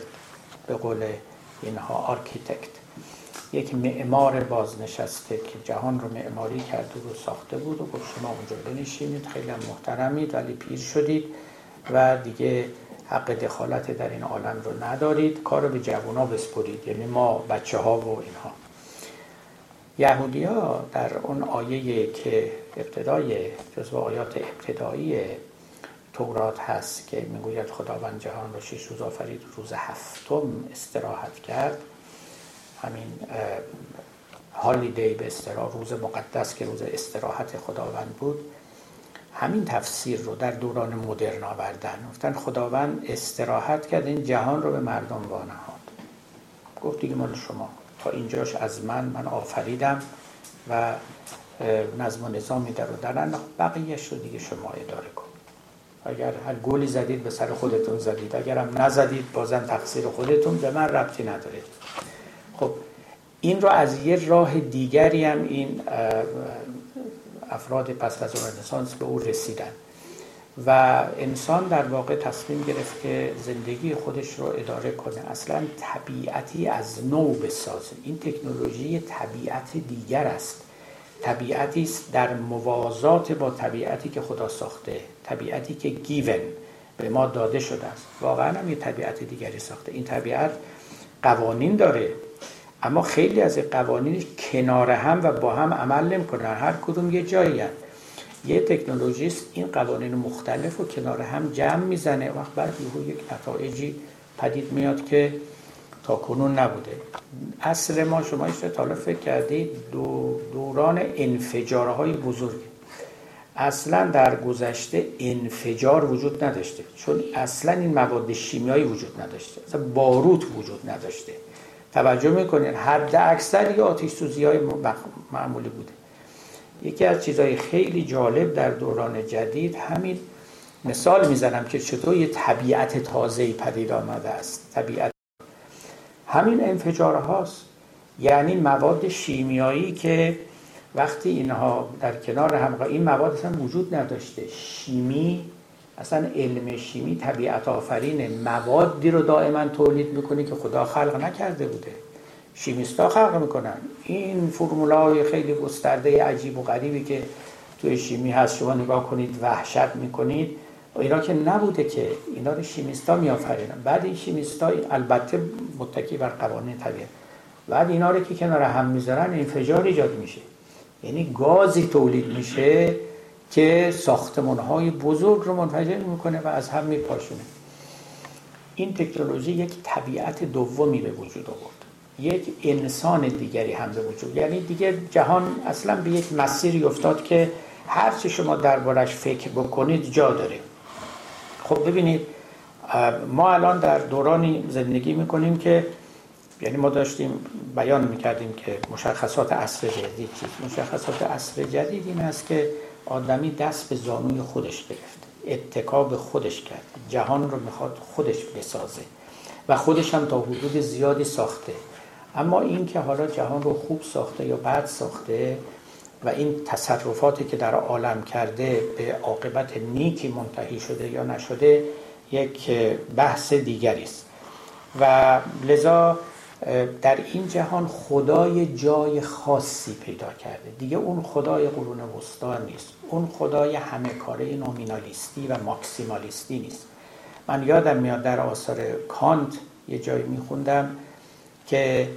به قول اینها architect. یک معمار بازنشسته که جهان رو معماری کرده و ساخته بود و گفت شما اونجا بنشینید. خیلی محترمید ولی پیر شدید و دیگه حق دخالت در این عالم رو ندارید کار رو به جوونا بسپرید. یعنی ما بچه ها و اینها. یهودی ها در اون آیه که ابتدای جزو آیات ابتدایی تورات هست که می‌گوید خداوند جهان رو شش روز آفرید روز هفتم استراحت کرد. همین هالیدی به استراحت روز مقدس که روز استراحت خداوند بود. همین تفسیر رو در دوران مدرن آوردن. گفتن خداوند استراحت کرد این جهان رو به مردم وانهاد. گفت دیگه مال شما. تا اینجاش از من من آفریدم و نظم و نظامی در رو در بقیهش رو دیگه شما اداره کن. اگر هر گلی زدید به سر خودتون زدید. اگر هم نزدید بازم تقصیر خودتون. به من ربطی نداره. خب این رو از یه راه دیگری هم این افراد پس از رنسانس به او رسیدن. و انسان در واقع تصمیم گرفت که زندگی خودش رو اداره کنه. اصلا طبیعتی از نو بسازه. این تکنولوژی طبیعت دیگر است. طبیعتی است در موازات با طبیعتی که خدا ساخته. طبیعتی که گیون به ما داده شده است. واقعا هم یه طبیعت دیگری ساخته. این طبیعت قوانین داره. اما خیلی از قوانین کنار هم و با هم عمل نمی‌کنن. هر کدوم یه جایی هست. یه تکنولوژیست این قوانین مختلف و کنار هم جمع می‌زنه. وقت بعد یهو یک نتایجی پدید میاد که تا کنون نبوده. اصر ما شما ایشتا فکر کردید دو دوران انفجارهای بزرگ. اصلا در گذشته انفجار وجود نداشته. چون اصلا این مواد شیمیایی وجود نداشته. اصلا باروت وجود نداشته. توجه می‌کنین حد اکثر یا آتیش سوزی های معمولی بوده. یکی از چیزهای خیلی جالب در دوران جدید همین مثال می‌زنم که چطور یه طبیعت تازه‌ای پدید آمده است. طبیعت همین انفجار هاست یعنی مواد شیمیایی که وقتی اینها در کنار هم این مواد اصلا وجود نداشته. شیمی اصلا علم شیمی طبیعت آفرین موادی رو دائما تولید می‌کنه که خدا خلق نکرده بوده. شیمیستا خلق می‌کنن. این فرمولای خیلی گسترده عجیب و غریبی که توی شیمی هست شما نگاه کنید وحشت می‌کنید. اینا که نبوده که اینا رو شیمیستا میآفرینن. بعد این شیمیستا البته متکی بر قوانین طبیعت. بعد اینا رو که کنار هم می‌ذارن انفجار ایجاد میشه. یعنی گازی تولید میشه که ساختمان های بزرگ رو منفجر می‌کنه و از هم میپاشونه. این تکنولوژی یک طبیعت دومی به وجود آورد. یک انسان دیگری هم به وجود. یعنی دیگه جهان اصلا به یک مسیری افتاد که هر چی شما دربارش فکر بکنید جا داره. خب ببینید ما الان در دورانی زندگی می‌کنیم که یعنی ما داشتیم بیان می‌کردیم که مشخصات عصر جدید چیست. مشخصات عصر جدید این است که آدمی دست به زانوی خودش گرفت اتکا به خودش کرد جهان رو می‌خواد خودش بسازه و خودش هم تا حدود زیادی ساخته. اما این که حالا جهان رو خوب ساخته یا بد ساخته و این تصرفاتی که در عالم کرده به عاقبت نیکی منتهی شده یا نشده یک بحث دیگری است. و لذا در این جهان خدای جای خاصی پیدا کرده. دیگه اون خدای قرون وسطا نیست. اون خدای همه کاره نومینالیستی و ماکسیمالیستی نیست. من یادم میاد در آثار کانت یه جایی میخوندم که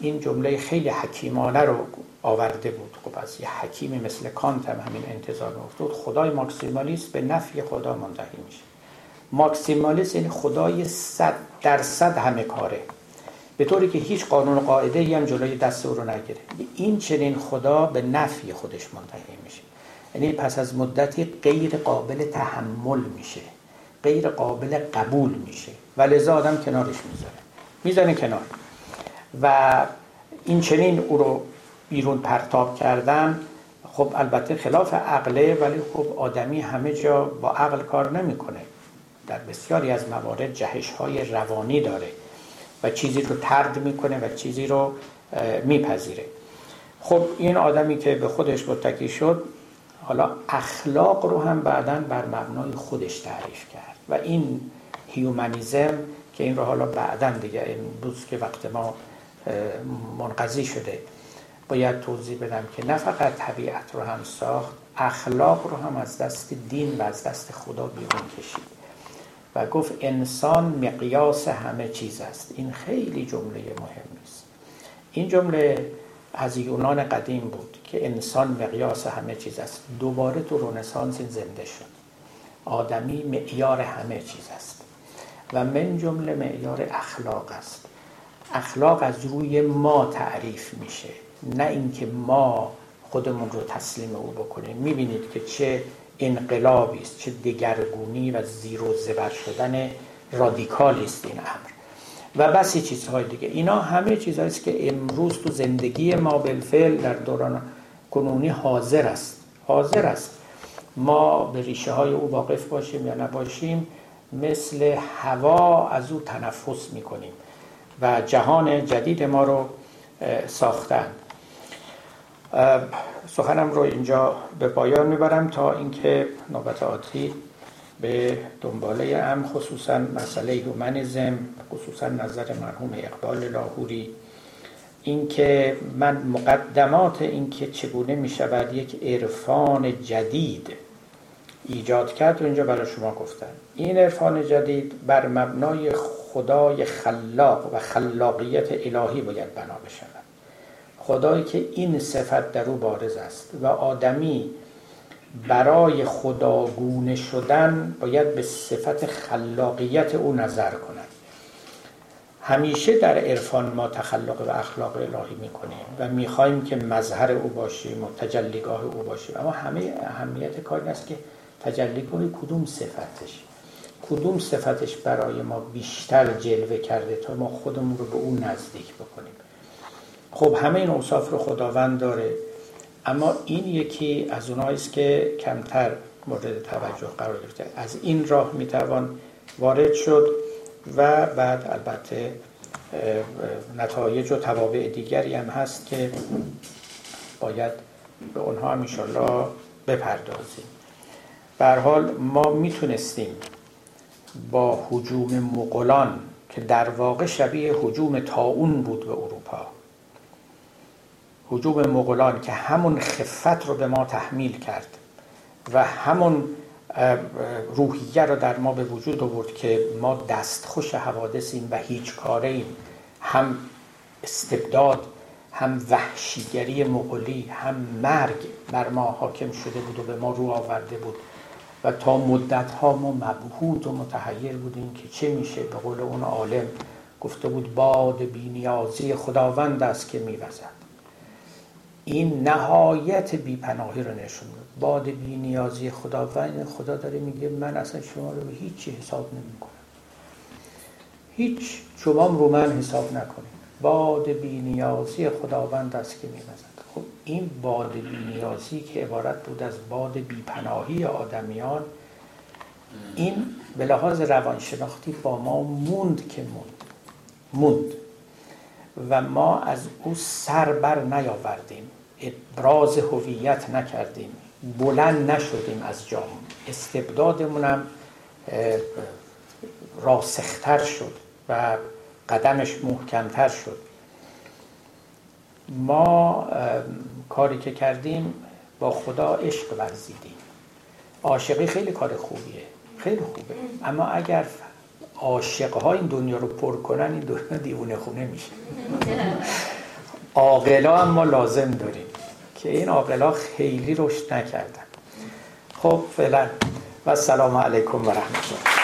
این جمله خیلی حکیمانه رو آورده بود. خب از یه حکیمی مثل کانت هم همین انتظار میافتاد خدای ماکسیمالیست به نفی خدا منتهی میشه. ماکسیمالیست یعنی خدای صد درصد همه کاره. به طوری که هیچ قانون قاعده ای هم جلوی دست او رو نگیره. این چنین خدا به نفی خودش منتهی میشه. یعنی پس از مدتی غیر قابل تحمل میشه غیر قابل قبول میشه. و لذا آدم کنارش می‌ذاره می‌زنه کنار. و این چنین او رو بیرون پرتاب کردن خب البته خلاف عقله ولی خب آدمی همه جا با عقل کار نمی‌کنه. در بسیاری از موارد جهش های روانی داره و چیزی رو ترد می‌کنه و چیزی رو میپذیره. خب این آدمی که به خودش متکی شد حالا اخلاق رو هم بعدا بر مبنای خودش تعریف کرد و این هیومانیزم که این رو حالا بعدا دیگه امروز که وقت ما منقضی شده. باید توضیح بدم که نه فقط طبیعت رو هم ساخت اخلاق رو هم از دست دین و از دست خدا بیرون کشید و گفت انسان مقیاس همه چیز است. این خیلی جمله مهمی است این جمله از یونان قدیم بود که انسان مقیاس همه چیز است. دوباره تو رنسانس این زنده شد. آدمی معیار همه چیز است. و من جمله معیار اخلاق است. اخلاق از روی ما تعریف میشه. نه اینکه ما خودمون رو تسلیم او بکنیم. می‌بینید که چه انقلابی است چه دگرگونی و زیر و زبر شدن رادیکالی است این امر. و بسی چیزهای دیگه. اینا همه چیزهایی است که امروز تو زندگی ما بالفعل در دوران کنونی حاضر است. حاضر است. ما به ریشه های او واقف باشیم یا نباشیم مثل هوا از او تنفس می‌کنیم و جهان جدید ما رو ساختن. سخنم رو اینجا به پایان می‌برم تا اینکه نوبت آتی به دنباله ام خصوصا مسئله هومنیزم خصوصا نظر مرحوم اقبال لاهوری. اینکه من مقدمات اینکه چگونه می شود یک عرفان جدید ایجاد کرد و اینجا برای شما گفتن این عرفان جدید بر مبنای خدای خلاق و خلاقیت الهی باید بنا بشود. خدایی که این صفت در او بارز است و آدمی برای خداگونه شدن باید به صفت خلاقیت او نظر کند. همیشه در عرفان ما تخلق و اخلاق الهی می‌کنیم و می‌خواهیم که مظهر او باشیم و تجلیگاه او باشیم. اما همه اهمیت کار است که تجلیگاه کدوم صفتش. کدوم صفتش برای ما بیشتر جلوه کرده تا ما خودمون رو به اون نزدیک بکنیم. خب همه این اوصاف رو خداوند داره. اما این یکی از اونایی است که کمتر مورد توجه قرار گرفته. از این راه می‌توان وارد شد و بعد البته نتایج و توابع دیگری هم هست که باید به اونها هم انشالله بپردازیم. به حال ما می‌تونستیم با حجوم مغولان که در واقع شبیه حجوم تاون بود به اروپا حجوم مغولان که همون خفت رو به ما تحمیل کرد و همون روحیه رو در ما به وجود آورد که ما دستخوش حوادثیم و هیچ کاره ایم هم استبداد هم وحشیگری مغولی هم مرگ بر ما حاکم شده بود و به ما رو آورده بود و تا مدت ها ما مبهوت و متحیر بودیم که چه میشه به قول اون عالم؟ گفته بود باد بینیازی خداوند است که میوزد. این نهایت بیپناهی رو نشون میده باد بینیازی خداوند خدا داره میگه من اصلا شما رو به هیچی حساب نمی کنم هیچ شما رو من حساب نکنید. باد بینیازی خداوند است که میوزد. خب این باد بینیازی که عبارت بود از باد بیپناهی آدمیان این به لحاظ روانشناختی با ما موند که موند. موند. و ما از او سر بر نیاوردیم. ابراز هویت نکردیم. بلند نشدیم از جام. استبدادمونم راسختر شد و قدمش محکمتر شد. ما کاری که کردیم با خدا عشق ورزیدیم. عاشقی خیلی کار خوبیه. خیلی خوبه. اما اگر عاشقها این دنیا رو پر کنن این دنیا دیوونه خونه میشه. عاقلا هم ما لازم داریم. که این آقلا خیلی روش نکردن. خب فعلا و سلام علیکم و رحمت الله.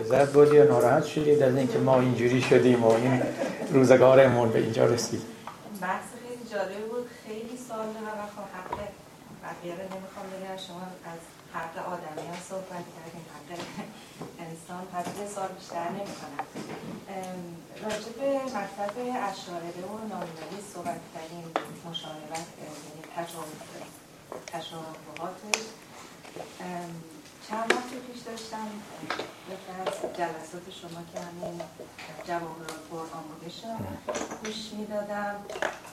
لذت بردی و ناراحت شدید از اینکه ما اینجوری شدیم و این روزگارمون به اینجا رسید. بس رو نمی‌خوام بگم. شما از حق آدمی ها صحبت کردیم حق انسان پس یه سال بیشتر نمی‌کنم راجع به مکتب اشاره و نامداری صحبت کردیم مشاورت یعنی تشابهاتش چند وقت پیش داشتم از جلسات شما که همین جواهرات قرآن بودشم گوش می‌دادم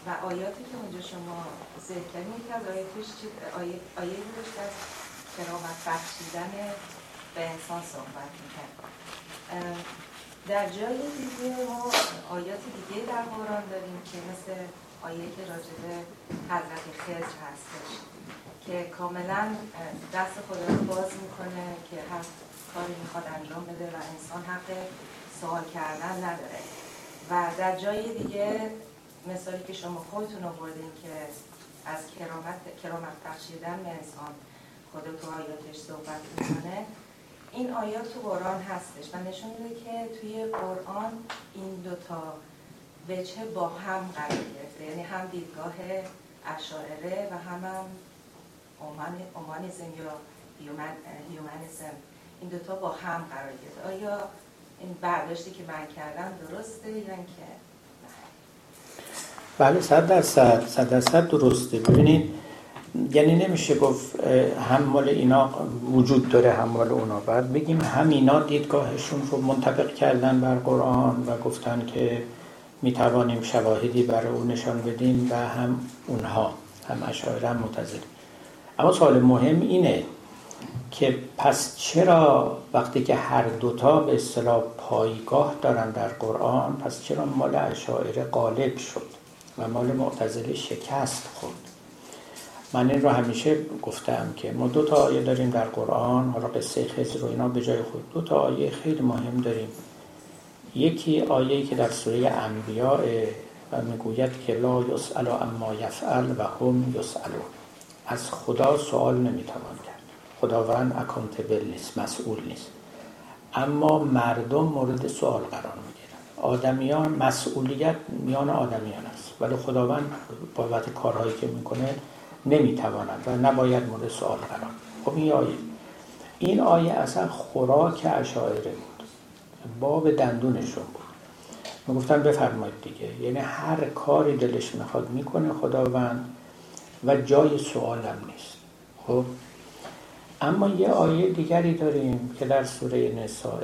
و آیاتی که اونجا شما ذکر کردیم یکی از آیاتش آیه, آیه بودش از کرامت بخشیدن به انسان صحبت می‌کرد. در جای دیگه ما آیات دیگه در قرآن داریم که مثل آیه که راجبه حضرت خزر هستش. که کاملا دست خدا رو باز می‌کنه که هر کاری می‌خواد انجام بده و انسان حق سوال کردن نداره. و در جای دیگه مثالی که شما خودتون آوردین که از کرامت کرامت بخشیدن به انسان خدا تو آیاتش صحبت می‌کنه این آیات تو قرآن هستش و نشون میده که توی قرآن این دوتا وجه با هم قرار گرفته. یعنی هم دیدگاه اشاعره و هم, هم اومانیزم یا هیومانیزم این دوتا با هم قرار گرفته آیا این برداشتی که من کردم درسته یا اینکه بله صد درصد صد درصد درسته. ببینید یعنی نمیشه گفت هم مال اینا وجود داره هم مال اونا. بعد بگیم هم اینا دیدگاهشون رو منطبق کردن بر قرآن و گفتن که می توانیم شواهدی برای اون نشان بدیم و هم اونها هم اشاعره هم اما سوال مهم اینه که پس چرا وقتی که هر دوتا به اصطلاح پایگاه دارن در قرآن پس چرا مال اشاعره غالب شد و مال معتزله شکست خورد؟ من این رو همیشه گفتم که ما دو تا آیه داریم در قرآن حالا قصه خزر رو اینا به جای خود. دو تا آیه خیلی مهم داریم. یکی آیه که در سوره انبیاء و می‌گوید که لا یسأل اما یفعل و هم یسألون. از خدا سوال نمی‌توان کرد. خداوند اکانتبل نیست مسئول نیست. اما مردم مورد سوال قرار می‌گیرن. آدمیان مسئولیت میان آدمیان است. ولی خداوند بابت کارهایی که می‌کنه نمی‌تواند و نباید مورد سوال قرار خب این آیه. این آیه اصلا خوراک اشاعره بود. باب دندونشون بود. می‌گفتن بفرمایید دیگه. یعنی هر کاری دلش می‌خواد می‌کنه خداوند. و جای سوال هم نیست. خب؟ اما یه آیه دیگری داریم که در سوره نساء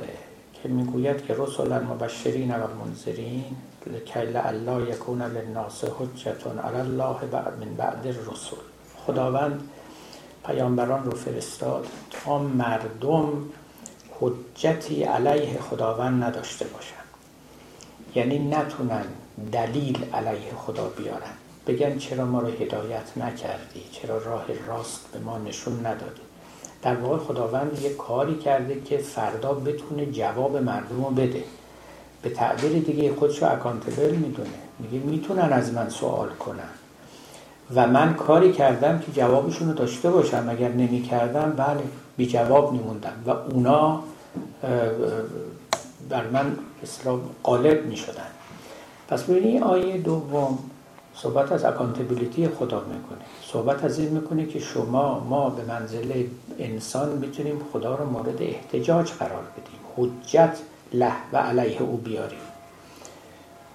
که می‌گوید که رسولا مبشرین و منذرین لکیل الله یکون للناس حجتون علی الله بعد من بعد الرسول. خداوند پیامبران رو فرستاد تا مردم حجتی علیه خداوند نداشته باشن یعنی نتونن دلیل علیه خدا بیارن. بگن چرا ما رو هدایت نکردی؟ چرا راه راست به ما نشون ندادی؟ در واقع خداوند یه کاری کرده که فردا بتونه جواب مردم رو بده. به تعبیر دیگه خودش رو اکانتبل می‌دونه. میگه می‌تونن از من سوال کنن. و من کاری کردم که جوابشون رو داشته باشم. اگر نمی کردم بله بی جواب میموندم. و اونا بر من اسلام غالب می شدن پس ببینید آیه دوم صحبت از اکانتبیلیتی خدا می‌کنه. صحبت از این می‌کنه که شما ما به منزله انسان می‌تونیم خدا رو مورد احتجاج قرار بدیم. حجت له و علیه او بیاریم.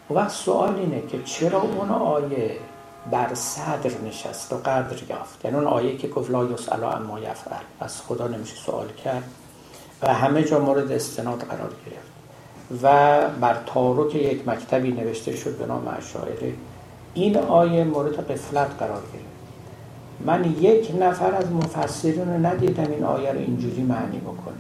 و وقت سوال اینه که چرا اون آیه بر صدر نشست و قدر یافت؟ یعنی اون آیه که گفت لا یسأل اما یفعل. از خدا نمیشه سوال کرد و همه جا مورد استناد قرار گرفت. و بر تارک یک مکتبی نوشته شد به نام اشاعره. این آیه مورد قفلت قرار گرفت. من یک نفر از مفسرین رو ندیدم این آیه رو اینجوری معنی بکنه.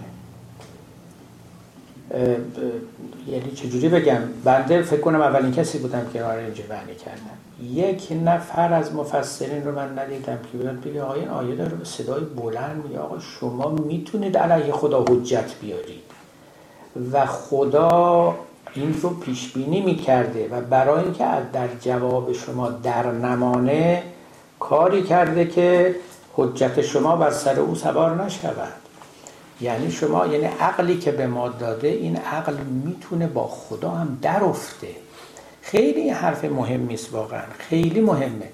یعنی چجوری بگم؟ بنده فکر کنم اولین کسی بودم که آیه اینجوری معنی کردم. یک نفر از مفسرین رو من ندیدم که بیاد بگه آیه این آیه داره به صدای بلند میگه آقا شما می‌تونید علیه خدا حجت بیارید. و خدا این رو پیش بینی می‌کرده و برای اینکه در جواب شما در نمانه کاری کرده که حجت شما بر سر او سوار نشود. یعنی شما یعنی عقلی که به ما داده این عقل می‌تونه با خدا هم درفته خیلی این حرف مهمی است واقعا. خیلی مهمه.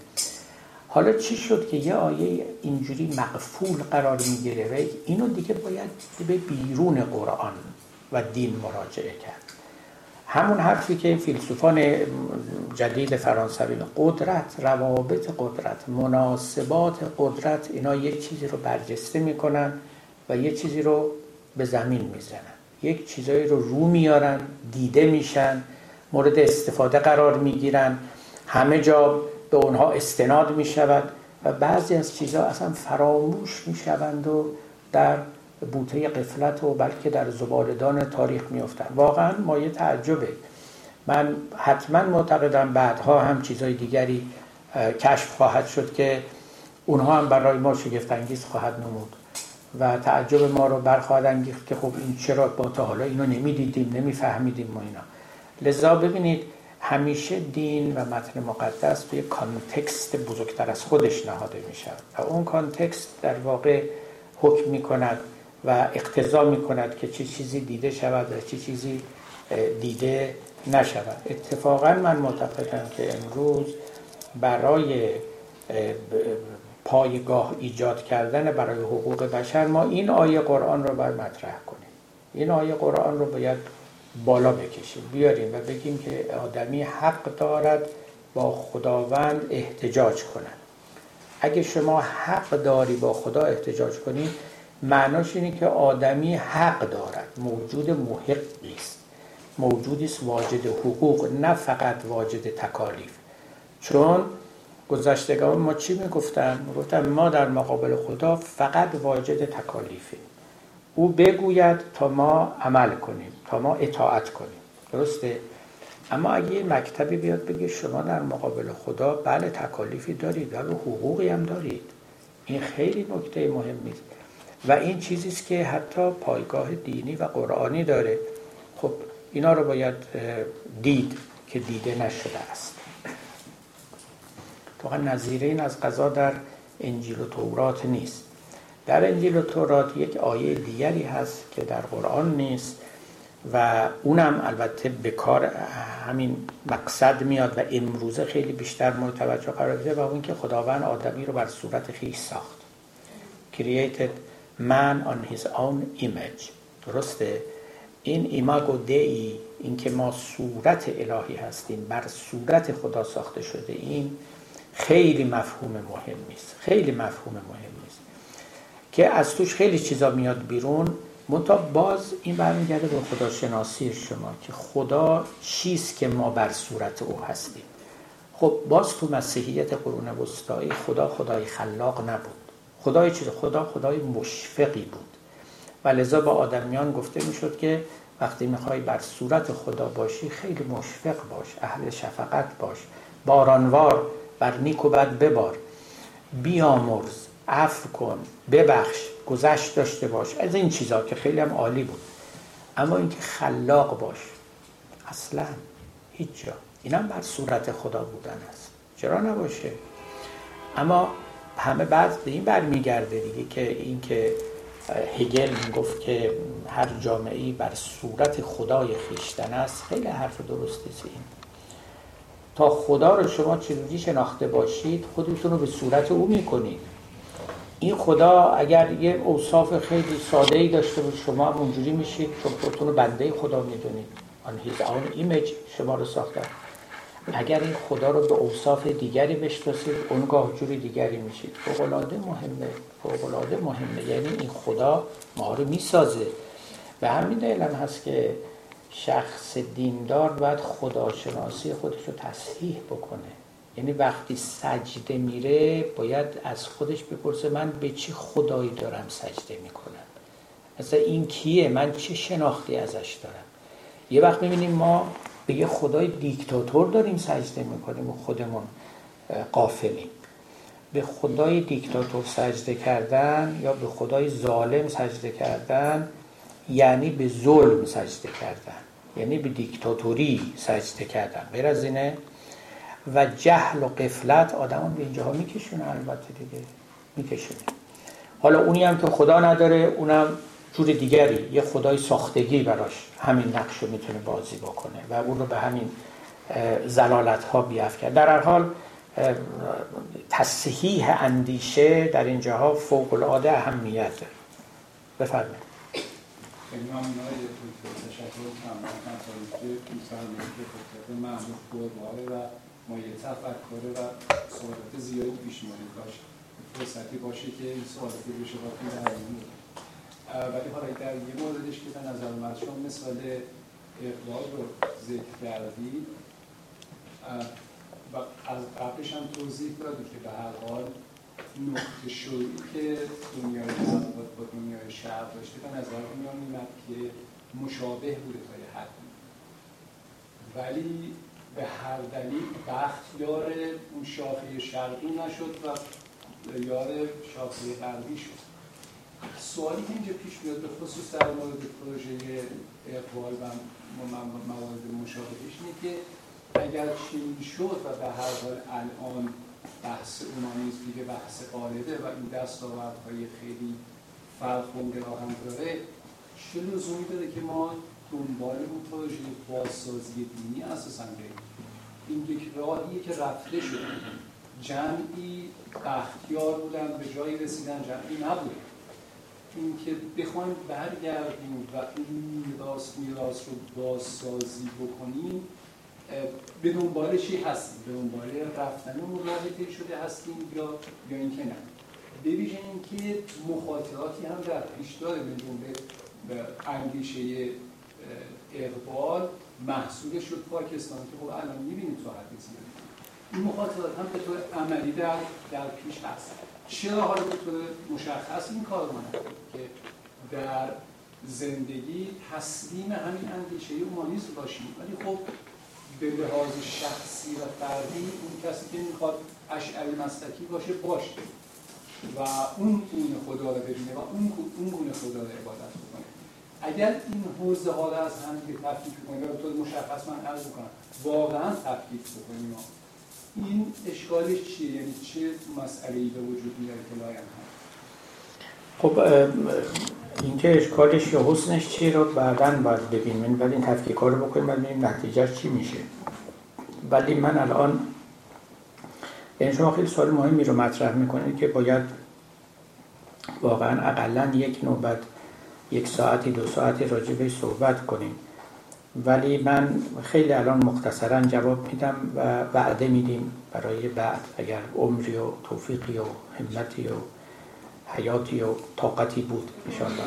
حالا چی شد که یه آیه اینجوری مقفول قرار می‌گیره و اینو دیگه باید به بیرون قرآن و دین مراجعه کرد. همون حرفی که فیلسوفان جدید فرانسوی قدرت روابط قدرت مناسبات قدرت اینا یه چیزی رو برجسته می‌کنن و یه چیزی رو به زمین می‌زنن. یک چیزایی رو رو میارن دیده میشن مورد استفاده قرار می‌گیرن. همه جا به اونها استناد می‌شود و بعضی از چیزها اصلا فراموش می‌شوند و در بوته قفلت و بلکه در زبالدان تاریخ میفتن واقعا مایه تعجبه. من حتما معتقدم بعدها هم چیزهای دیگری کشف خواهد شد که اونها هم برای ما شگفت انگیز خواهد نمود و تعجب ما رو برخواهد انگیخت که خب این چرا با تا حالا اینو نمی‌دیدیم نمیفهمیدیم ما اینا. لذا ببینید همیشه دین و متن مقدس توی context بزرگتر از خودش نهاده میشه و اون context در واقع حکم می‌کند و اقتضا می‌کند که چه چیزی دیده شود و چه چیزی دیده نشود. اتفاقا من معتقدم که امروز برای پایگاه ایجاد کردن برای حقوق بشر ما این آیه قرآن رو باید مطرح کنیم. این آیه قرآن رو باید بالا بکشیم. بیاریم و بگیم که آدمی حق دارد با خداوند احتجاج کنند اگه شما حق داری با خدا احتجاج کنی معناش اینه که آدمی حق دارد. موجود محقی است موجودی است واجد حقوق نه فقط واجد تکالیف. چون گذشتگان ما چی می‌گفتن؟ می‌گفتن ما در مقابل خدا فقط واجد تکالیفیم. او بگوید تا ما عمل کنیم تا ما اطاعت کنیم. درسته؟ اما اگه یه مکتبی بیاد بگه شما در مقابل خدا بله تکالیفی دارید ولی حقوقی هم دارید. این خیلی نکته مهمی است و این چیزی است که حتی پایگاه دینی و قرآنی داره. خب اینا رو باید دید که دیده نشده است. واقعا نظیره این از قضا در انجیل و تورات نیست. در انجیل و تورات یک آیه دیگری هست که در قرآن نیست و اونم البته به کار همین مقصد میاد و امروزه خیلی بیشتر مورد توجه قرار گرفته و اون که خداوند آدمی رو بر صورت خیش ساخت. Created man on his own image. درسته؟ این ایماگو دی این که ما صورت الهی هستیم بر صورت خدا ساخته شده این خیلی مفهوم مهمی است خیلی مفهوم مهمی است که از توش خیلی چیزا میاد بیرون منتها باز این برمیگرده به خداشناسی شما که خدا چیست که ما بر صورت او هستیم. خب باز تو مسیحیت قرون وسطایی خدا خدای خلاق نبود. خدای چیز خدا خدای مشفقی بود. و لذا با آدمیان گفته می‌شد که وقتی می‌خوای بر صورت خدا باشی خیلی مشفق باش اهل شفقت باش بارانوار بر نیک و بد ببار. بیامرز عفو کن ببخش گذشت داشته باش. از این چیزا که خیلی هم عالی بود. اما اینکه خلاق باش. اصلا هیچ جا. اینم بر صورت خدا بودن است. چرا نباشه؟ اما همه بعد به این برمیگرده دیگه که اینکه هگل گفت که هر جامعه بر صورت خدای خیشتن است خیلی حرف درستی است این. تا خدا رو شما چجوری شناخته باشید خودتون رو به صورت او می‌کنید. این خدا اگر یه اوصاف خیلی ساده ای داشته بود شما اونجوری میشید چون خودتون رو بنده خدا می‌دونید. آن هیز آن ایمیج شما رو ساخته اگر این خدا رو به اوصاف دیگری بشناسید اونگاه جوری دیگری میشید. فوقلاده مهمه. فوقلاده مهمه. یعنی این خدا ما رو می‌سازه. و همین علم هست که شخص دیندار باید خداشناسی خودش رو تصحیح بکنه. یعنی وقتی سجده میره باید از خودش بپرسه من به چی خدایی دارم سجده می‌کنم؟ مثلا این کیه؟ من چه شناختی ازش دارم؟ یه وقت می‌بینیم ما به یه خدای دیکتاتور داریم سجده می‌کنیم و خودمون قافلیم. به خدای دیکتاتور سجده کردن یا به خدای ظالم سجده کردن یعنی به ظلم سجده کردن. یعنی به دیکتاتوری سجده کردن. غیر از اینه. و جهل و قفلت آدم به اینجاها میکشونه البته دیگه. میکشونه. حالا اونی هم که خدا نداره اونم جور دیگری. یه خدای ساختگی براش. همین نقش رو می‌تونه بازی بکنه و اون رو به همین زلالت ها بیافکن. در هر حال تصحیح اندیشه در اینجاها فوق العاده اهمیت داره. بفرمایید. خیلی ممنون های تشکر کنم. که این سرمایه که خطبه معمول قرباره و مایه تفکر و سوالات زیادی پیش مانید باشه فرصتی باشه که این رو شما در ولی حالا در یه که من شما مثال اقبال رو ذکر کردید. و از قبلش هم توضیح دادی که به هر حال نقطه شروعی که دنیای با دنیای شهر داشته به نظر میان میمد که مشابه بوده تا حدی ولی به هر دلیل بخت یار اون شاخه شرقی نشد و یار شاخه غربی شد. سوالی که اینجا پیش میاد به خصوص در مورد پروژه اقبال و موارد مشابهش اینه که اگر چین شد و به هر حال الان بحث اومانیزم دیگه بحث قالبه و این دستاوردهای خیلی فرخونده را هم داره چه لزومی داره که ما دنبال اون پروژه بازسازی دینی اساسا بریم؟ این یک راهیه که رفته شده. جمعی بختیار بودن به جایی رسیدن جمعی نبودن اینکه بخوایم برگردیم و این میراث میراث رو بازسازی بکنیم به دنبال چی هستیم؟ به دنبال رفتن اون شده هستیم یا یا اینکه نه؟ ببینیم اینکه مخاطراتی هم در پیش داره به به اندیشه اقبال محصولش شد پاکستان که خب الان می‌بینید تو حد این مخاطرات هم به طور عملی در, در پیش هست. چرا حالا به طور مشخص این کار ما که در زندگی تسلیم همین اندیشه اومانیزم باشیم. ولی خب به لحاظ شخصی و فردی اون کسی که می‌خواد اشعری مسلکی باشه باشه. و اون گونه خدا رو ببینه و اون اون گونه خدا رو عبادت بکنه. اگر این حوزه رو از هم دیگه تفکیک کنیم و طور مشخص من عرض بکنم واقعا تفکیک بکنیم. این اشکالش چیه؟ یعنی چه مسئله ای به وجود میاره که لایم خب اینکه اشکالش یا حسنش چی رو بعدا باید ببینیم. ولی این تفکیک رو بکنیم و ببینیم نتیجه چی میشه. ولی من الان یعنی شما خیلی سوال مهمی رو مطرح می‌کنید که باید واقعا اقلا یک نوبت یک ساعتی دو ساعتی راجع به صحبت کنیم. ولی من خیلی الان مختصرا جواب میدم و وعده میدیم برای بعد اگر عمری و توفیقی و همتی و حیاتی و طاقتی بود انشاءالله.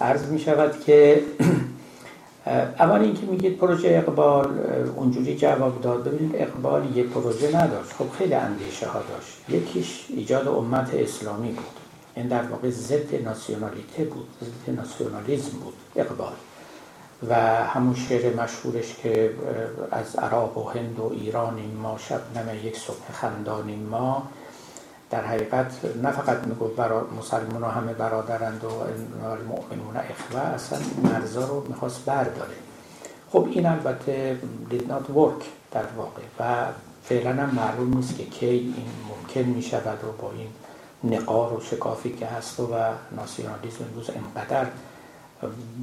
عرض می شود که اول اینکه میگید پروژه اقبال اونجوری جواب داد. ببینید اقبال یه پروژه نداشت. خب خیلی اندیشه ها داشت. یکیش ایجاد امت اسلامی بود. این در واقع ضد ناسیونالیته بود ضد ناسیونالیزم بود اقبال. و همون شعر مشهورش که از عراق و هند و ایران ما شبنم یک صبح خندانیم ما در حقیقت نه فقط می‌گفت برا مسلمان همه برادرند و المؤمنون اخوه اصلا مرزا رو می‌خواست برداره. خب این البته did not work در واقع و فعلا هم معلوم نیست که کی این ممکن می‌شود و با این نقار و شکافی که هست و ناسیونالیزم امروز انقدر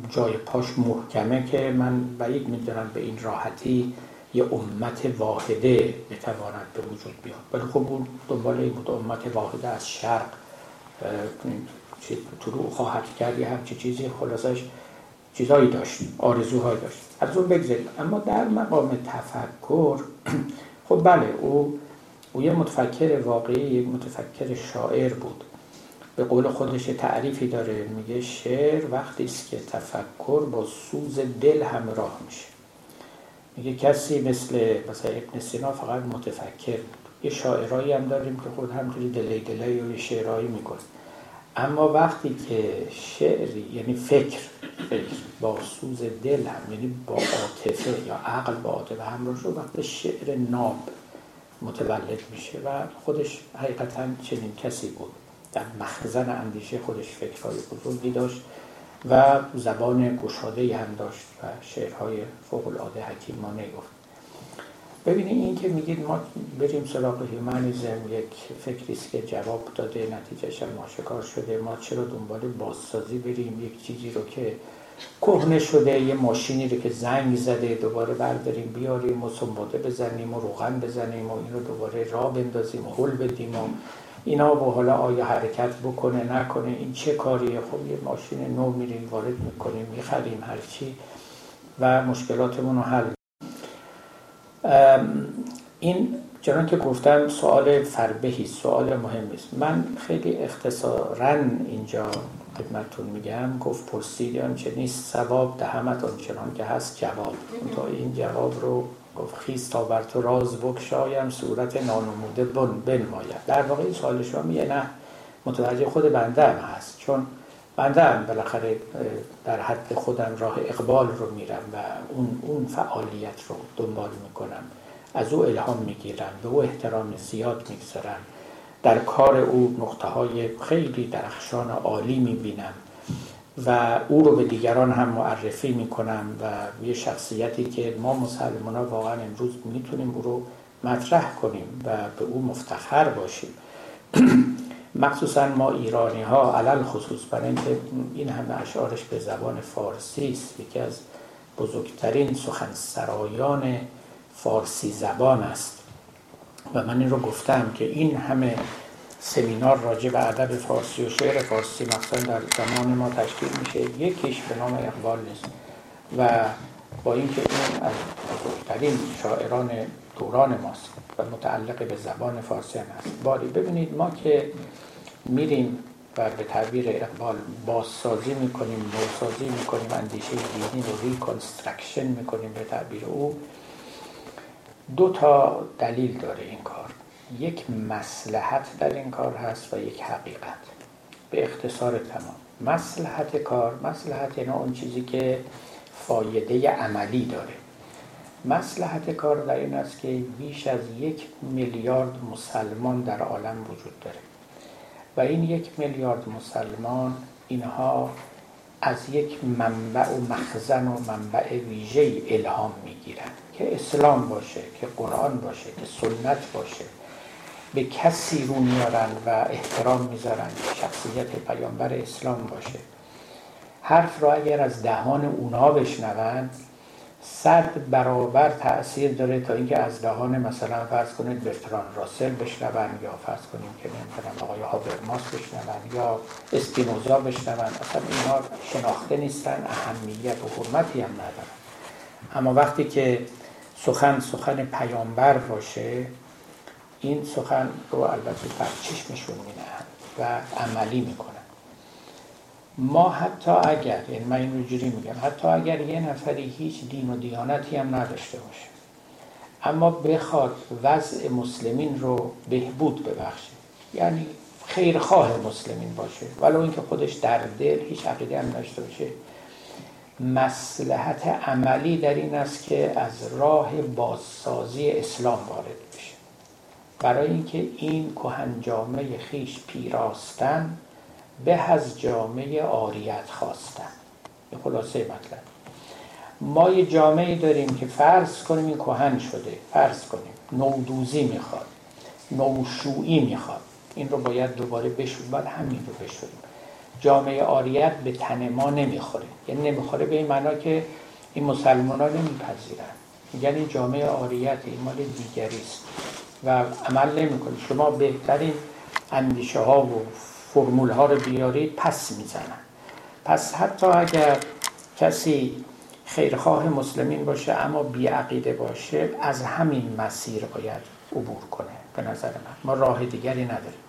جای پاش محکمه که من بعید می‌دونم به این راحتی یه امت واحده بتواند به وجود بیاد. ولی خب اون دنبال این بود امت واحده از شرق طلوع خواهد کرد یه همچی چیزی خلاصش چیزهایی داشت آرزوهایی داشت. از اون بگذاریم اما در مقام تفکر خب بله او او یه متفکر واقعی یک متفکر شاعر بود. به قول خودش تعریفی داره میگه شعر وقتی است که تفکر با سوز دل همراه میشه. میگه کسی مثل مثلا ابن سینا فقط متفکر بود. یه شاعرایی هم داریم که خود همطوری دلی دلی و یه شعرهایی می‌کنه. اما وقتی که شعری یعنی فکر فکر با سوز دل هم یعنی با عاطفه یا عقل با عاطفه همراه شد وقتی شعر ناب متولد میشه و خودش حقیقتا چنین کسی بود. در مخزن اندیشه خودش فکرهای بزرگی داشت. و زبان گشاده هم داشت و شعرهای فوق العاده حکیمانه گفت. ببینید این که میگید ما بریم سراغ هیومانیزم یک فکری است که جواب داده نتیجهش هم آشکار شده. ما چرا دنبال بازسازی بریم؟ یک چیزی رو که کهنه شده یه ماشینی رو که زنگ زده دوباره برداریم بیاریم و سنباده بزنیم و روغن بزنیم و این رو دوباره را بندازیم و حل بدیم و اینا با حالا آیا حرکت بکنه نکنه این چه کاریه؟ خب یه ماشین نو میریم وارد می‌کنیم می‌خریم هرچی و مشکلاتمون رو حل این چنان که گفتم سوال فربهی سوال مهمی است. من خیلی اختصارا اینجا خدمتتون میگم. گفت پرسید آنچه نیست ثواب دهمت آنچنان که هست جواب. تا این جواب رو گفت خیز تا بر تو راز بکشایم صورت نانموده بن بنماید. در واقع این سوال شما میگه نه متوجه خود بنده هم هست. چون بنده هم بالاخره در حد خودم راه اقبال رو میرم و اون, اون فعالیت رو دنبال می‌کنم. از او الهام می‌گیرم به او احترام زیاد می‌گذارم. در کار او نقطه های خیلی درخشان عالی می‌بینم. و او رو به دیگران هم معرفی می‌کنم و یه شخصیتی که ما مسلمان ها واقعا امروز می‌تونیم او رو مطرح کنیم و به او مفتخر باشیم. مخصوصا ما ایرانی ها علل خصوص برای اینکه این همه اشعارش به زبان فارسی است. یکی از بزرگترین سخنسرایان فارسی زبان است. و من این رو گفتم که این همه سمینار راجع به ادب فارسی و شعر فارسی مثلا در زمان ما تشکیل میشه. یکیش به نام اقبال نیست. و با اینکه این از بزرگترین شاعران دوران ماست و متعلق به زبان فارسی هم هست. باری ببینید ما که میریم و به تعبیر اقبال بازسازی می‌کنیم نوسازی می‌کنیم اندیشه دینی رو reconstruction می‌کنیم به تعبیر او دو تا دلیل داره این کار. یک مصلحت در این کار هست و یک حقیقت. به اختصار تمام. مصلحت کار مصلحت یعنی اون چیزی که فایده عملی داره. مسلحت کار در این است که بیش از یک میلیارد مسلمان در عالم وجود داره. و این یک میلیارد مسلمان اینها از یک منبع و مخزن و منبع ویژه الهام می‌گیرند که اسلام باشه که قرآن باشه که سنت باشه. به کسی رو میارن و احترام می‌ذارن که شخصیت پیامبر اسلام باشه. حرف را اگر از دهان اونا بشنوند صد برابر تاثیر داره تا اینکه از دهان مثلا فرض کنید برتران راسل بشنون یا فرض کنیم که نمی‌دونم آقای هابرماس بشنون یا اسپینوزا بشنون اصلا اینا شناخته نیستن اهمیت و حرمتی هم ندارن. اما وقتی که سخن سخن پیامبر باشه این سخن رو البته بر چشمشون مینهند و عملی می‌کنن ما حتی اگر یعنی من این جوری میگم حتی اگر یه نفری هیچ دین و دیانتی هم نداشته باشه اما بخواد وضع مسلمین رو بهبود ببخشه یعنی خیرخواه مسلمین باشه ولو اینکه خودش در دل هیچ عقیده هم داشته باشه مسلحت عملی در این است که از راه بازسازی اسلام وارد برای اینکه این کهن جامعه خیش پیراستن به از جامعه آریت خواستن. به خلاصه مطلب. ما یه جامعه داریم که فرض کنیم این کهن شده. فرض کنیم. نودوزی می‌خواد. نوشویی می‌خواد. این رو باید دوباره بشود باید همین رو بشوریم. جامعه آریت به تن ما نمی‌خوره. یعنی نمی‌خوره به این معنا که این مسلمان ها نمیپذیرن این جامعه آریت این مال دیگری است. و عمل نمی‌کنه شما بهترین اندیشه ها و فرمول ها رو بیارید پس می‌زنن. پس حتی اگر کسی خیرخواه مسلمین باشه اما بیعقیده باشه از همین مسیر باید عبور کنه به نظر من. ما راه دیگری نداریم.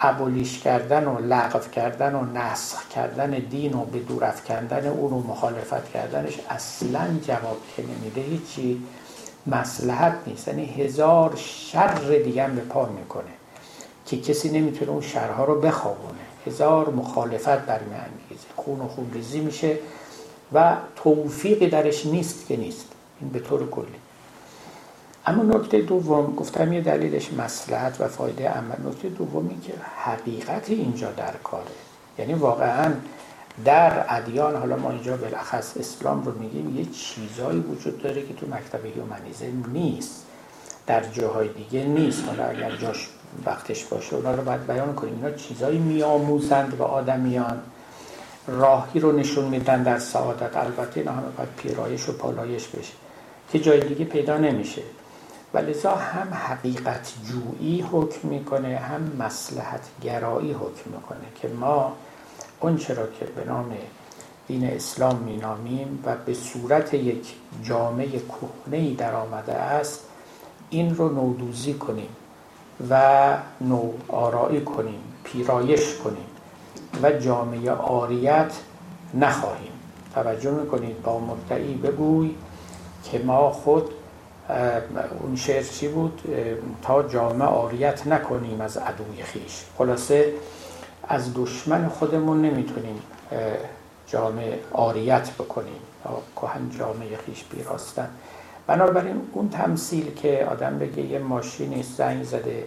ابولیش کردن و لغو کردن و نسخ کردن دین و به دور افکندن اون رو مخالفت کردنش اصلا جواب که نمیده هیچی. مسلحت نیست. یعنی هزار شر دیگه هم به پا می‌کنه که کسی نمی‌تونه اون شرها رو بخوابونه. هزار مخالفت برمیانگیزه خون و خون ریزی میشه و توفیقی درش نیست که نیست. این به طور کلی. اما نکته دوم گفتم یه دلیلش مسلحت و فایده عمل نکته دومی که حقیقت اینجا در کاره. یعنی واقعا در ادیان حالا ما اینجا بالاخص اسلام رو میگیم یه چیزایی وجود داره که تو مکتب هیومنیزم نیست. در جاهای دیگه نیست. حالا اگر جاش وقتش باشه اونا رو باید بیان کنیم. اینا چیزایی میآموزند به آدمیان راهی رو نشون میدن در سعادت. البته اینا همه باید پیرایش و پالایش بشه که جای دیگه پیدا نمیشه. و هم حقیقت جویی حکم می‌کنه هم مسلحت گرایی حکم می‌کنه که ما اون چرا که به نام دین اسلام مینامیم و به صورت یک جامعه کهنه در آمده است این رو نودوزی کنیم و نو آرایی کنیم پیرایش کنیم و جامعه آریت نخواهیم. توجه می‌کنید با مدعی بگوی که ما خود اون شعر چی بود؟ تا جامعه آریت نکنیم از عدوی خیش. خلاصه از دشمن خودمون نمی‌تونیم جامعه آریت بکنیم کهن جامعه خیش بیراستن. بنابراین اون تمثیل که آدم بگه یه ماشینی زنگ زده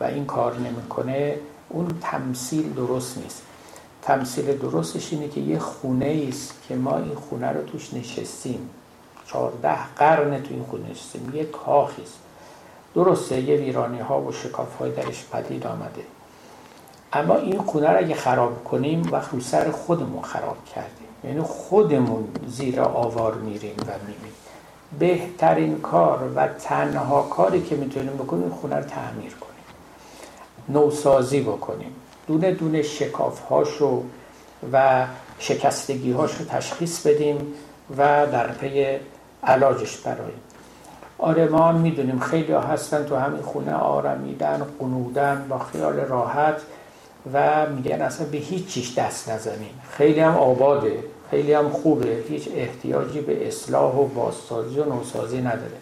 و این کار نمی‌کنه اون تمثیل درست نیست. تمثیل درستش اینه که یه خونه است که ما این خونه رو توش نشستیم. چهارده قرن تو این خونه نشستیم. یه کاخی است. درسته یه ویرانی ها و شکاف های درش پدید آمده. اما این خونه رو اگه خراب کنیم وقت رو سر خودمون خراب کردیم. یعنی خودمون زیر آوار میریم و می‌بینیم. بهترین کار و تنها کاری که می‌تونیم بکنیم خونه رو تعمیر کنیم. نوسازی بکنیم. دونه دونه شکاف هاشو و شکستگی هاشو تشخیص بدیم و در پی علاجش براییم. آره ما می‌دونیم خیلی ها هستن تو همین خونه آرمیدن قنودن با خیال راحت. و میگن اصلا به هیچ چیش دست نزنیم. خیلی هم آباده خیلی هم خوبه. هیچ احتیاجی به اصلاح و بازسازی و نوسازی نداره.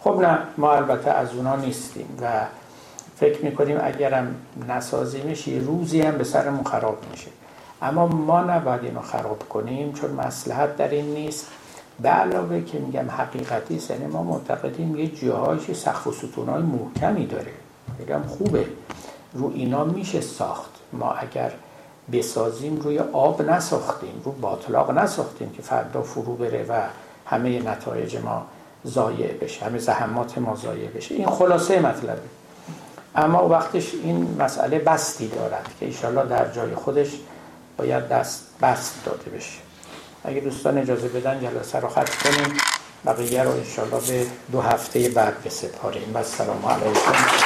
خب نه ما البته از اونا نیستیم و فکر می‌کنیم اگرم نسازیمش یه روزی هم به سرمون خراب میشه. اما ما نباید اینو خراب کنیم چون مسلحت در این نیست. به علاوه که میگم حقیقتی یعنی ما معتقدیم یه جاهایش سقف و ستونهای محکمی داره. میگم خوبه. رو اینا میشه ساخت. ما اگر بسازیم روی آب نساختیم رو باطلاق نساختیم که فردا فرو بره و همه نتایج ما ضایع بشه همه زحمات ما ضایع بشه. این خلاصه مطلبه اما وقتش این مسئله بستی دارد که ایشالله در جای خودش باید دست بست داده بشه. اگه دوستان اجازه بدن جلسه رو ختم کنیم. بقیه رو انشالله به دو هفته بعد بسپاریم. و السلام علیکم.